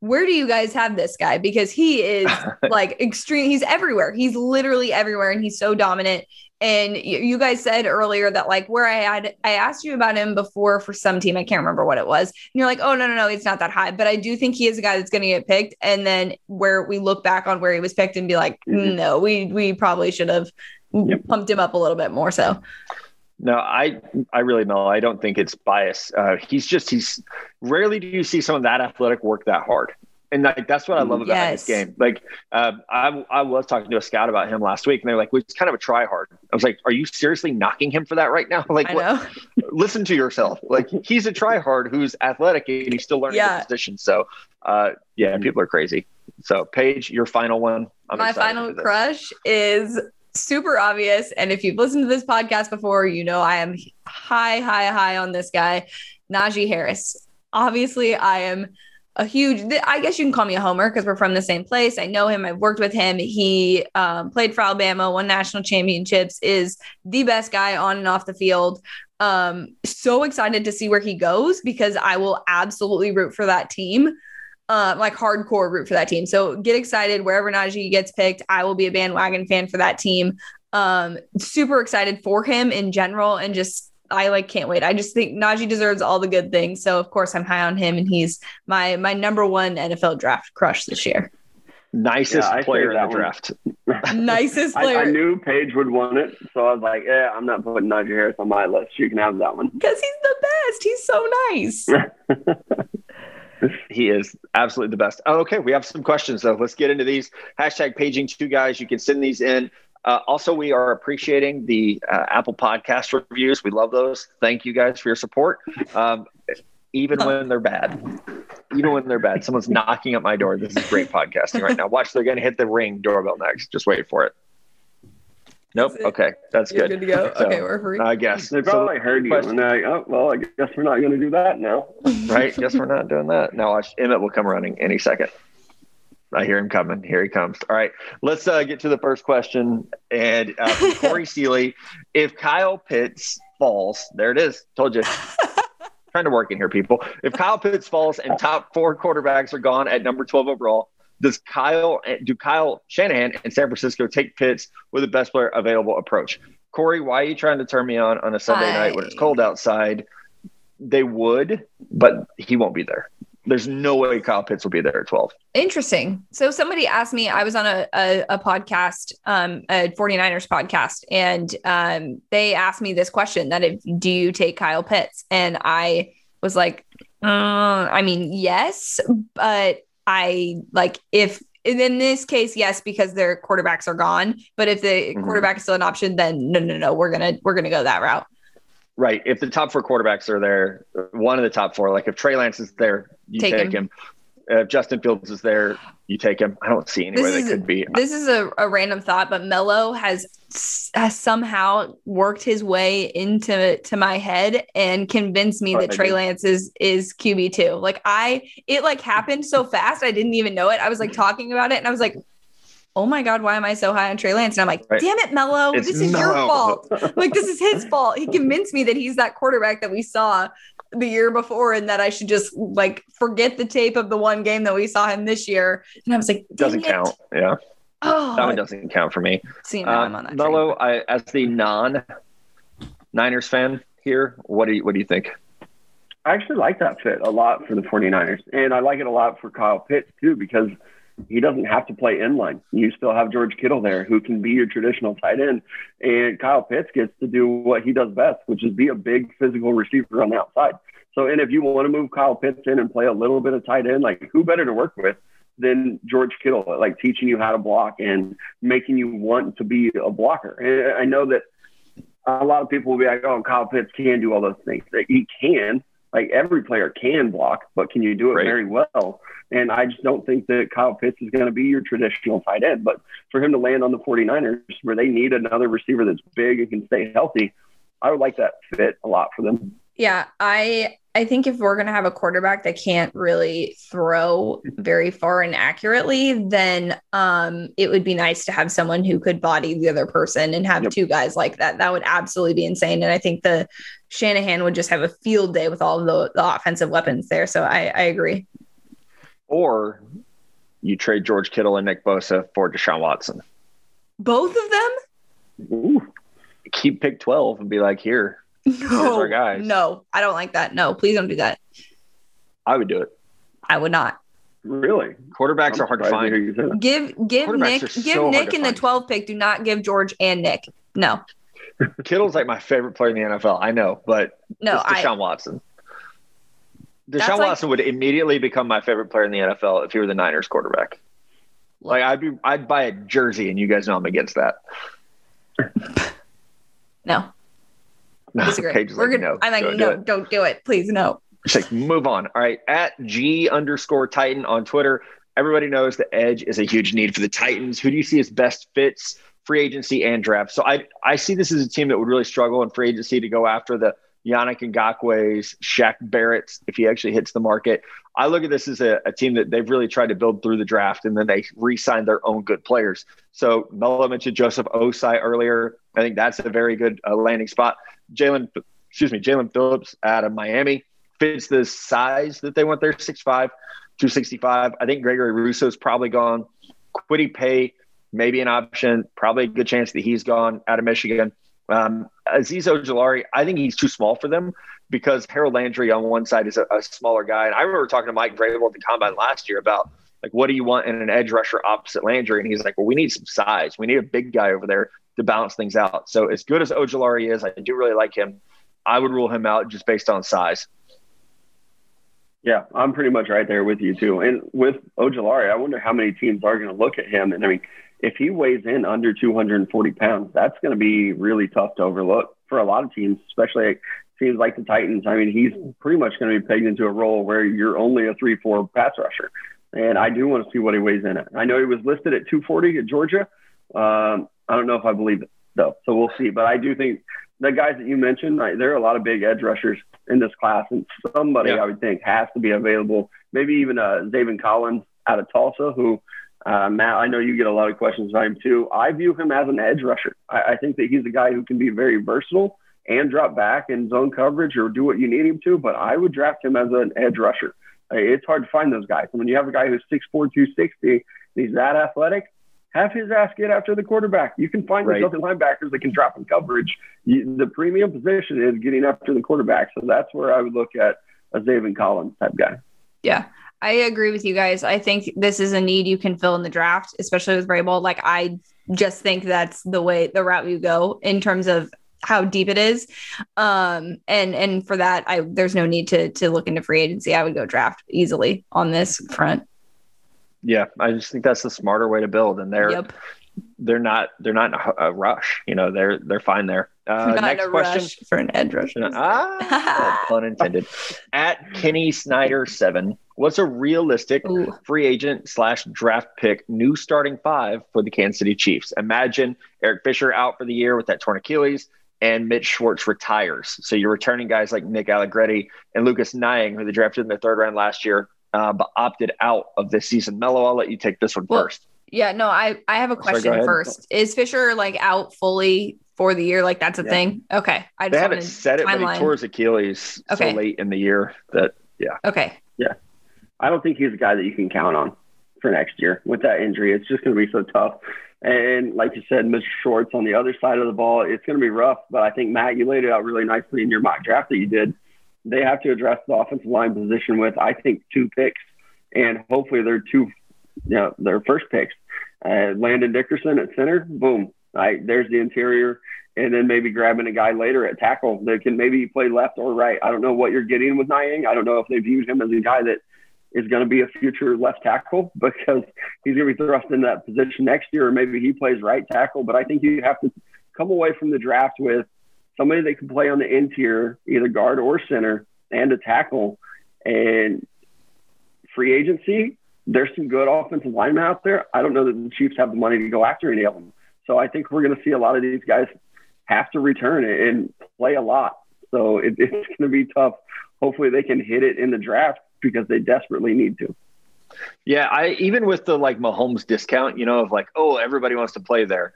where do you guys have this guy? Because he is like extreme. He's everywhere. He's literally everywhere and he's so dominant. And you, guys said earlier that like where I had, I asked you about him before for some team. I can't remember what it was. And you're like, oh, no, no, no, it's not that high. But I do think he is a guy that's going to get picked. And then where we look back on where he was picked and be like, Mhm. no, we, we probably should have Yep. pumped him up a little bit more. So No, I I really know. I don't think it's bias. Uh, he's just he's rarely do you see someone that athletic work that hard, and like that's what I love about Yes. this game. Like uh, I I was talking to a scout about him last week, and they're like, "Well, he's kind of a try hard." I was like, "Are you seriously knocking him for that right now?" Like, listen to yourself. Like he's a try hard who's athletic and he's still learning Yeah. the position. So uh, yeah, people are crazy. So Paige, your final one. I'm my final crush is super obvious. And if you've listened to this podcast before, you know I am high, high, high on this guy, Najee Harris. Obviously, I am a huge, I guess you can call me a homer because we're from the same place. I know him, I've worked with him. He um, played for Alabama, won national championships, is the best guy on and off the field. Um, so excited to see where he goes because I will absolutely root for that team uh, like hardcore root for that team. So get excited wherever Najee gets picked. I will be a bandwagon fan for that team. Um, super excited for him in general, and just I like can't wait. I just think Najee deserves all the good things. So of course I'm high on him, and he's my my number one NFL draft crush this year. Nicest Yeah, player say in the one. draft. Nicest I, player I knew Paige would want it, so I was like, "Yeah, I'm not putting Najee Harris on my list. You can have that one." because he's the best. He's so nice. He is absolutely the best. Oh, okay, we have some questions though. Let's get into these. Hashtag paging two guys. You can send these in. Uh, also, we are appreciating the uh, Apple Podcast reviews. We love those. Thank you guys for your support. Um, even when they're bad, even when they're bad, someone's knocking at my door. This is great podcasting right now. Watch, they're going to hit the ring doorbell next. Just wait for it. Nope. That's it. Okay, that's You're good. good to go. So, okay, we're free. I guess. They So- probably heard you, question- and they're like, "Oh, well, I guess we're not going to do that now." right? Guess we're not doing that. Now watch Emmett will come running any second. I hear him coming. Here he comes. All right, let's uh, get to the first question. And uh, Corey Seeley, if Kyle Pitts falls, there it is. Told you. Trying to work in here, people. If Kyle Pitts falls and top four quarterbacks are gone at number twelve overall, does Kyle do Kyle Shanahan and San Francisco take Pitts with the best player available approach? Corey, why are you trying to turn me on on a Sunday night when it's cold outside? They would, but he won't be there. There's no way Kyle Pitts will be there at 12. Interesting. So somebody asked me, I was on a, a, a podcast, um, a 49ers podcast, and um, they asked me this question that if do you take Kyle Pitts? And I was like, uh, I mean, yes, but I like if in this case, yes, because their quarterbacks are gone. But if the Mhm. quarterback is still an option, then no, no, no, we're gonna we're gonna go that route. Right. If the top four quarterbacks are there, one of the top four, like if Trey Lance is there, you Take take, him. him. If Justin Fields is there, you take him. I don't see any This way they could be. This is a, a random thought, but Mello has, has somehow worked his way into to my head and convinced me Oh, that I Trey do. Lance is is QB two. Like I, it like happened so fast, I didn't even know it. I was like talking about it, and I was like, "Oh my god, why am I so high on Trey Lance?" And I'm like, Right. "Damn it, Mello, It's this is your Mello. fault. Like this is his fault. He convinced me that he's that quarterback that we saw." the year before and that I should just like forget the tape of the one game that we saw him this year. And I was like, doesn't it." count. Yeah. Oh, That one doesn't count for me. See, now Uh, I'm on that. Mello, I, as the non Niners fan here, what do you what do you think? I actually like that fit a lot for the 49ers. And I like it a lot for Kyle Pitts, too, because he doesn't have to play inline. You still have George Kittle there who can be your traditional tight end. And Kyle Pitts gets to do what he does best, which is be a big physical receiver on the outside. So, and if you want to move Kyle Pitts in and play a little bit of tight end, like who better to work with than George Kittle, like teaching you how to block and making you want to be a blocker. And I know that a lot of people will be like, oh, Kyle Pitts can do all those things. Like, He can, like every player can block, but can you do it Right. very well? And I just don't think that Kyle Pitts is going to be your traditional tight end. But for him to land on the 49ers, where they need another receiver that's big and can stay healthy, I would like that fit a lot for them. Yeah, I I think if we're gonna have a quarterback that can't really throw very far and accurately, then um it would be nice to have someone who could body the other person and have Yep. two guys like that. That would absolutely be insane. And I think the Shanahan would just have a field day with all of the, the offensive weapons there. So I, I agree. Or you trade George Kittle and Nick Bosa for Deshaun Watson. Both of them? Ooh, Keep pick 12 and be like, here, No, our guys. no, I don't like that. No, please don't do that. I would do it. I would not. really? Quarterbacks I'm are hard to find. hear you. Give give Nick are give so Nick in the 12 pick. Do not give George and Nick. No, Kittle's like my favorite player in the NFL. I know, but no, it's I Deshaun Watson. Deshaun like- Watson would immediately become my favorite player in the NFL if he were the Niners quarterback. Like I'd be, I'd buy a jersey, and you guys know I'm against that. no. No, disagree. Paige We're like, gonna. no, I'm like, don't no, it. don't do it, please, no. It's like move on. All right, at G underscore Titan on Twitter. Everybody knows the edge is a huge need for the Titans. Who do you see as best fits free agency and draft? So I I see this as a team that would really struggle in free agency to go after the Yannick Ngakoue's, Shaq Barrett's if he actually hits the market. I look at this as a, a team that they've really tried to build through the draft and then they re-signed their own good players. So Melo mentioned Joseph Ossai earlier. I think that's a very good uh, landing spot. Jaelan, excuse me, Jaelan Phillips out of Miami fits the size that they want there 6'5, 265. I think Gregory Rousseau's probably gone. Kwity Paye, maybe an option. Probably a good chance that he's gone out of Michigan. Um, Azeez I think he's too small for them because Harold Landry on one side is a, a smaller guy. And I remember talking to Mike Vrabel at the combine last year about like, what do you want in an edge rusher opposite Landry? And he's like, well, we need some size. We need a big guy over there to balance things out. So as good as Ojulari is, I do really like him. I would rule him out just based on size. Yeah, I'm pretty much right there with you too. And with Ojulari, I wonder how many teams are going to look at him. And I mean, if he weighs in under 240 pounds, that's going to be really tough to overlook for a lot of teams, especially teams like the Titans. I mean, he's pretty much going to be pegged into a role where you're only a three-four pass rusher. And I do want to see what he weighs in at. I know he was listed at 240 at Georgia. Um, I don't know if I believe it though, so we'll see. But I do think the guys that you mentioned, right, there are a lot of big edge rushers in this class, and somebody yeah. I would think has to be available. Maybe even uh, Zaven Collins out of Tulsa, who uh, Matt, I know you get a lot of questions about him too. I view him as an edge rusher. I, I think that he's a guy who can be very versatile and drop back in zone coverage or do what you need him to. But I would draft him as an edge rusher. It's hard to find those guys. And when you have a guy who's 6'4", 260, he's that athletic, have his ass get after the quarterback. You can find right. other linebackers that can drop in coverage. You, the premium position is getting after the quarterback. So that's where I would look at a Zaven Collins type guy. Yeah. I agree with you guys. I think this is a need you can fill in the draft, especially with Vrabel. Like I just think that's the way the route you go in terms of how deep it is. Um, and and for that, I there's no need to to look into free agency. I would go draft easily on this front. Yeah, I just think that's the smarter way to build, and they're yep. they're not they're not in a rush. You know, they're they're fine there. Uh, next question for an edge rush. Ah, pun intended. At Kenny Snyder seven, what's a realistic Ooh. free agent slash draft pick new starting five for the Kansas City Chiefs? Imagine Eric Fisher out for the year with that torn Achilles and Mitch Schwartz retires. So you're returning guys like Nick Allegretti and Lucas Niang, who they drafted in the third round last year, uh, but opted out of this season. Mello, I'll let you take this one well, first. Yeah, no, I I have a question Sorry, first. Is Fisher like out fully for the year? Like that's a yeah. thing? Okay, I they haven't said it, timeline. but he tore his Achilles okay. so late in the year that yeah. Okay. Yeah, I don't think he's a guy that you can count on for next year with that injury. It's just going to be so tough. And like you said, Mr. Schwartz on the other side of the ball, it's going to be rough. But I think Matt, you laid it out really nicely in your mock draft that you did. They have to address the offensive line position with, I think, two picks, and hopefully they're two, you know, their first picks. Uh, Landon Dickerson at center, boom, right there's the interior, and then maybe grabbing a guy later at tackle that can maybe play left or right. I don't know what you're getting with Niang. I don't know if they viewed him as a guy that is going to be a future left tackle because he's going to be thrust in that position next year, or maybe he plays right tackle. But I think you have to come away from the draft with somebody that can play on the interior, either guard or center, and a tackle. And free agency, there's some good offensive linemen out there. I don't know that the Chiefs have the money to go after any of them. So I think we're going to see a lot of these guys have to return and play a lot. So it, it's going to be tough. Hopefully they can hit it in the draft because they desperately need to. Yeah, I even with the like Mahomes discount, you know, of like, oh, everybody wants to play there.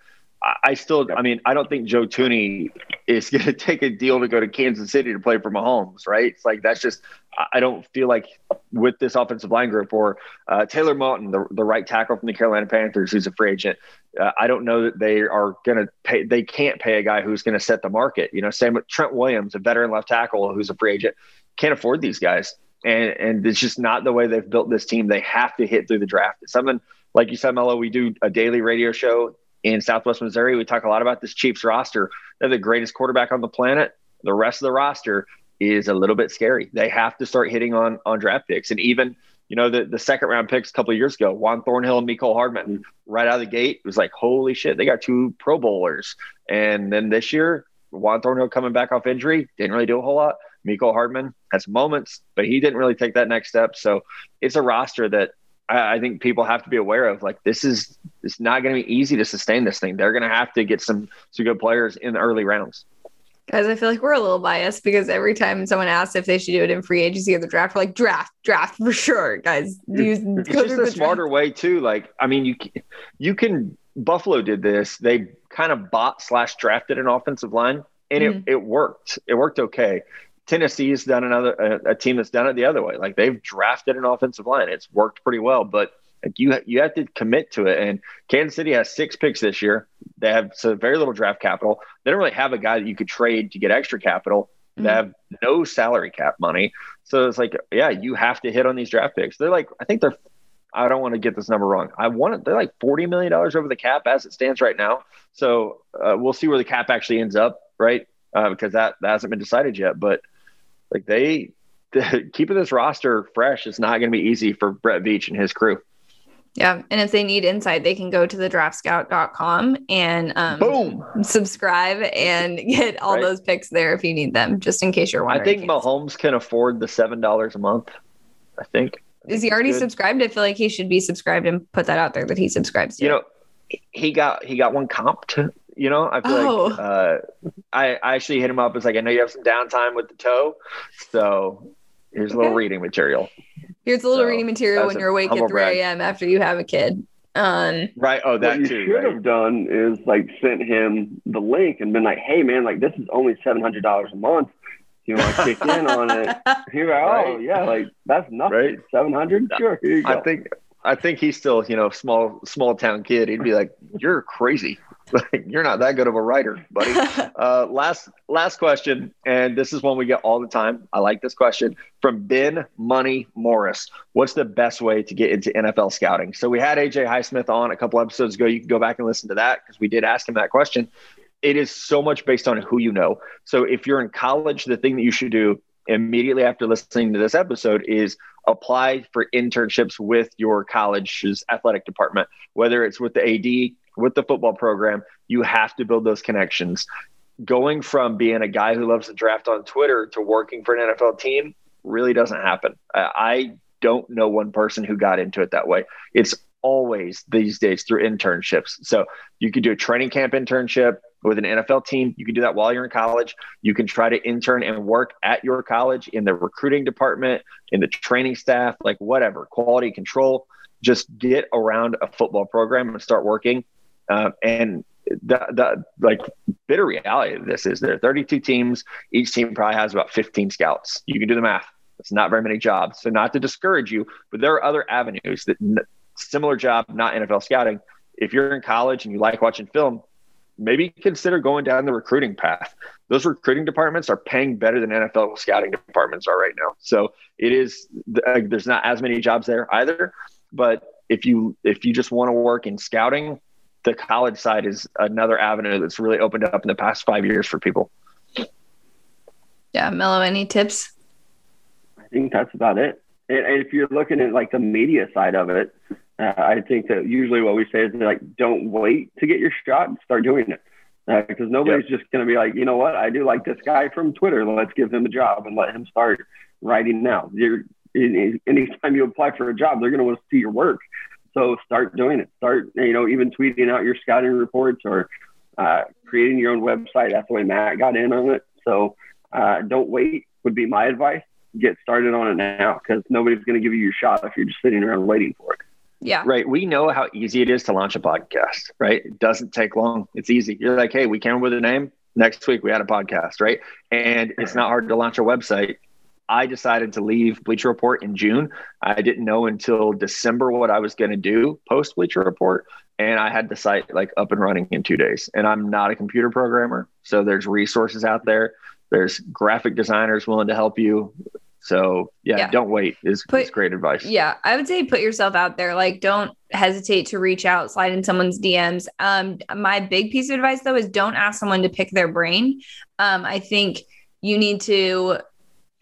I, still, I mean, I don't think Joe Thuney is going to take a deal to go to Kansas City to play for Mahomes, right? It's like that's just, I don't feel like with this offensive line group or uh, Taylor Moton, the, the right tackle from the Carolina Panthers, who's a free agent. Uh, I don't know that they are going to pay, they can't pay a guy who's going to set the market. You know, same with Trent Williams, a veteran left tackle who's a free agent, can't afford these guys and and it's just not the way they've built this team. They have to hit through the draft. It's something like you said, Mello. We do a daily radio show in Southwest Missouri. We talk a lot about this Chiefs roster. They're the greatest quarterback on the planet. The rest of the roster is a little bit scary. They have to start hitting on on draft picks, and even you know the the second round picks a couple of years ago, Juan Thornhill and Mecole Hardman, mm-hmm. right out of the gate, it was like holy shit, they got two Pro Bowlers, and then this year. Juan Thornhill coming back off injury didn't really do a whole lot. Mecole Hardman has moments, but he didn't really take that next step. So it's a roster that I, I think people have to be aware of. Like this is it's not going to be easy to sustain this thing. They're going to have to get some some good players in the early rounds. Guys, I feel like we're a little biased because every time someone asks if they should do it in free agency or the draft, we're like draft, draft for sure, guys. Use, it's just a smarter draft. way too. Like, I mean, you you can Buffalo did this. They kind of bought slash drafted an offensive line, and mm-hmm. it it worked. It worked okay. Tennessee's done another a, a, team that's done it the other way. Like they've drafted an offensive line. It's worked pretty well, but like you you have to commit to it. And Kansas City has six picks this year. They have so very little draft capital. They don't really have a guy that you could trade to get extra capital. They mm-hmm. have no salary cap money. So it's like, yeah, you have to hit on these draft picks. They're like, I think they're I don't want to get this number wrong. I want it. They're like forty million dollars over the cap as it stands right now. So uh, we'll see where the cap actually ends up, right? Uh, because that, that hasn't been decided yet. But like they, the, keeping this roster fresh is not going to be easy for Brett Veach and his crew. Yeah. And if they need insight, they can go to the draftscout.com and um, Boom. subscribe and get all Right. those picks there if you need them, just in case you're wondering. I think Mahomes can afford the seven dollars a month. I think. Is he already good. subscribed? I feel like he should be subscribed and put that out there that he subscribes to. You know, he got he got one comped. You know, I feel Oh. like uh, I I actually hit him up. It's like I know you have some downtime with the toe, so here's a little Okay. reading material. Here's a little So, reading material when you're awake at 3 a.m. after you have a kid. Um, Right. Oh, what that you too. should Right? have done is like sent him the link and been like, "Hey, man, like this is only seven hundred dollars a month. You want to kick in on it?" He's like, "Oh yeah, like that's nothing. Right. Seven hundred, sure. Here you go." I think I think he's still, you know, small small town kid. He'd be like, "You're crazy. Like, You're not that good of a writer, buddy." Uh, last last question, and this is one we get all the time. I like this question from Ben Money Morris. What's the best way to get into NFL scouting? So we had AJ Highsmith on a couple episodes ago. You can go back and listen to that because we did ask him that question. It is so much based on who you know. So if you're in college, the thing that you should do immediately after listening to this episode is apply for internships with your college's athletic department, whether it's with the AD, with the football program. You have to build those connections going from being a guy who loves to draft on Twitter to working for an NFL team really doesn't happen. I, don't know one person who got into it that way. It's always these days through internships. So you could do a training camp internship with an NFL team. You can do that while you're in college. You can try to intern and work at your college in the recruiting department, in the training staff, like whatever, quality control. Just get around a football program and start working. Uh, and the, the like bitter reality of this is there are 32 teams. Each team probably has about 15 scouts. You can do the math. It's not very many jobs. So not to discourage you, but there are other avenues that similar job, not NFL scouting. If you're in college and you like watching film, maybe consider going down the recruiting path. Those recruiting departments are paying better than NFL scouting departments are right now. So it is uh, there's not as many jobs there either. But if you if you just want to work in scouting, the college side is another avenue that's really opened up in the past five years for people. yeah, Mello, any tips? I think that's about it. And, and if you're looking at like the media side of it, uh, I think that usually what we say is like, don't wait to get your shot, and start doing it. Because nobody's just going to be like, you know what, I do like this guy from Twitter. Let's give him a job and let him start writing now. You're, anytime you apply for a job, they're going to want to see your work. So start doing it. Start, you know, even tweeting out your scouting reports or uh, creating your own website. That's the way Matt got in on it. So uh, don't wait would be my advice. Get started on it now because nobody's going to give you your shot if you're just sitting around waiting for it. Yeah. Right. We know how easy it is to launch a podcast, right? It doesn't take long. It's easy. You're like, hey, we came up with a name. Next week we had a podcast, right? And it's not hard to launch a website. I decided to leave Bleacher Report in June. I didn't know until December what I was going to do post Bleacher Report. And I had the site like up and running in two days. And I'm not a computer programmer. So there's resources out there. There's graphic designers willing to help you. So yeah, Yeah. don't wait is, Put- is great advice. Yeah, I would say put yourself out there. Like, don't hesitate to reach out, slide in someone's DMs. Um, my big piece of advice though is don't ask someone to pick their brain. Um, I think you need to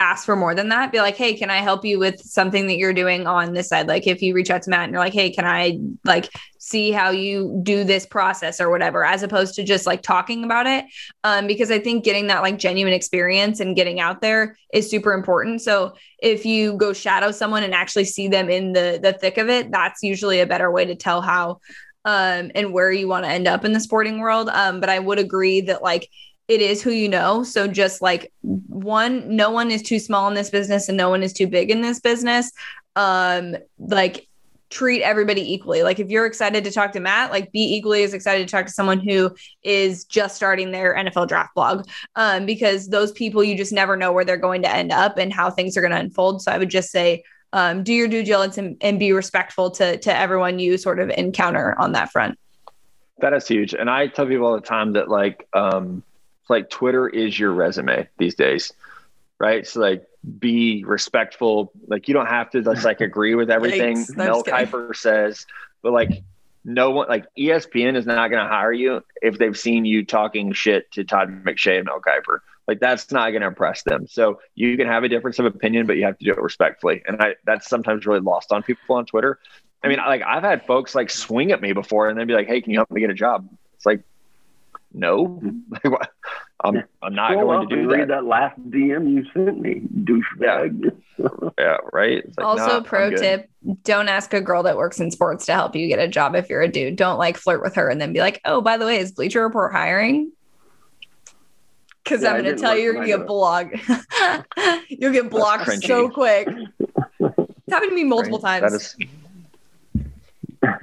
ask for more than that. Be like, hey, can I help you with something that you're doing on this side? Like, if you reach out to Matt and you're like, hey, can I like see how you do this process or whatever, as opposed to just like talking about it. Um, because I think getting that like genuine experience and getting out there is super important. So if you go shadow someone and actually see them in the the thick of it, that's usually a better way to tell how um and where you want to end up in the sporting world. Um, but I would agree that like it is who you know. So just like one, no one is too small in this business and no one is too big in this business. Um, like treat everybody equally. Like if you're excited to talk to Matt, like be equally as excited to talk to someone who is just starting their NFL draft blog. Um, because those people you just never know where they're going to end up and how things are going to unfold. So I would just say um, do your due diligence and, and be respectful to to everyone you sort of encounter on that front. That is huge. And I tell people all the time that like um like Twitter is your resume these days. Right. So like be respectful. Like you don't have to just like agree with everything Yikes. Mel. Kiper says, but like no one like ESPN is not gonna hire you if they've seen you talking shit to Todd McShay and Mel Kiper. Like that's not gonna impress them. So you can have a difference of opinion, but you have to do it respectfully. And I that's sometimes really lost on people on Twitter. I mean, like I've had folks like swing at me before and then be like, "Hey, can you help me get a job?" It's like, no, mm-hmm. I'm I'm not Scroll going to do and that. read that last DM you sent me, douchebag. Yeah, right. Like, also, nah, pro tip: don't ask a girl that works in sports to help you get a job if you're a dude. Don't like flirt with her and then be like, "Oh, by the way, is Bleacher Report hiring?" Because Yeah, I I'm going to tell you, you're going to get blocked. You'll get blocked so quick. It's happened to me multiple Right? times. That is.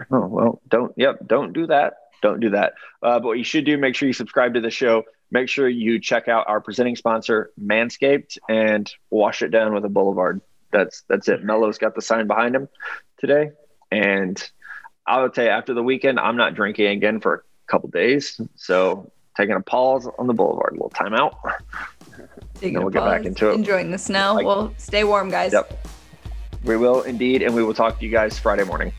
Oh well, don't. Yep, don't do that. Don't do that. Uh, but what you should do, make sure you subscribe to the show. Make sure you check out our presenting sponsor, Manscaped, and wash it down with a Boulevard. That's that's it. Mello's got the sign behind him today, and I would tell you after the weekend, I'm not drinking again for a couple days. So taking a pause on the Boulevard, a little timeout. Taking then we'll get back into it. Enjoying the snow. Like- well, stay warm, guys. Yep. We will indeed, and we will talk to you guys Friday morning.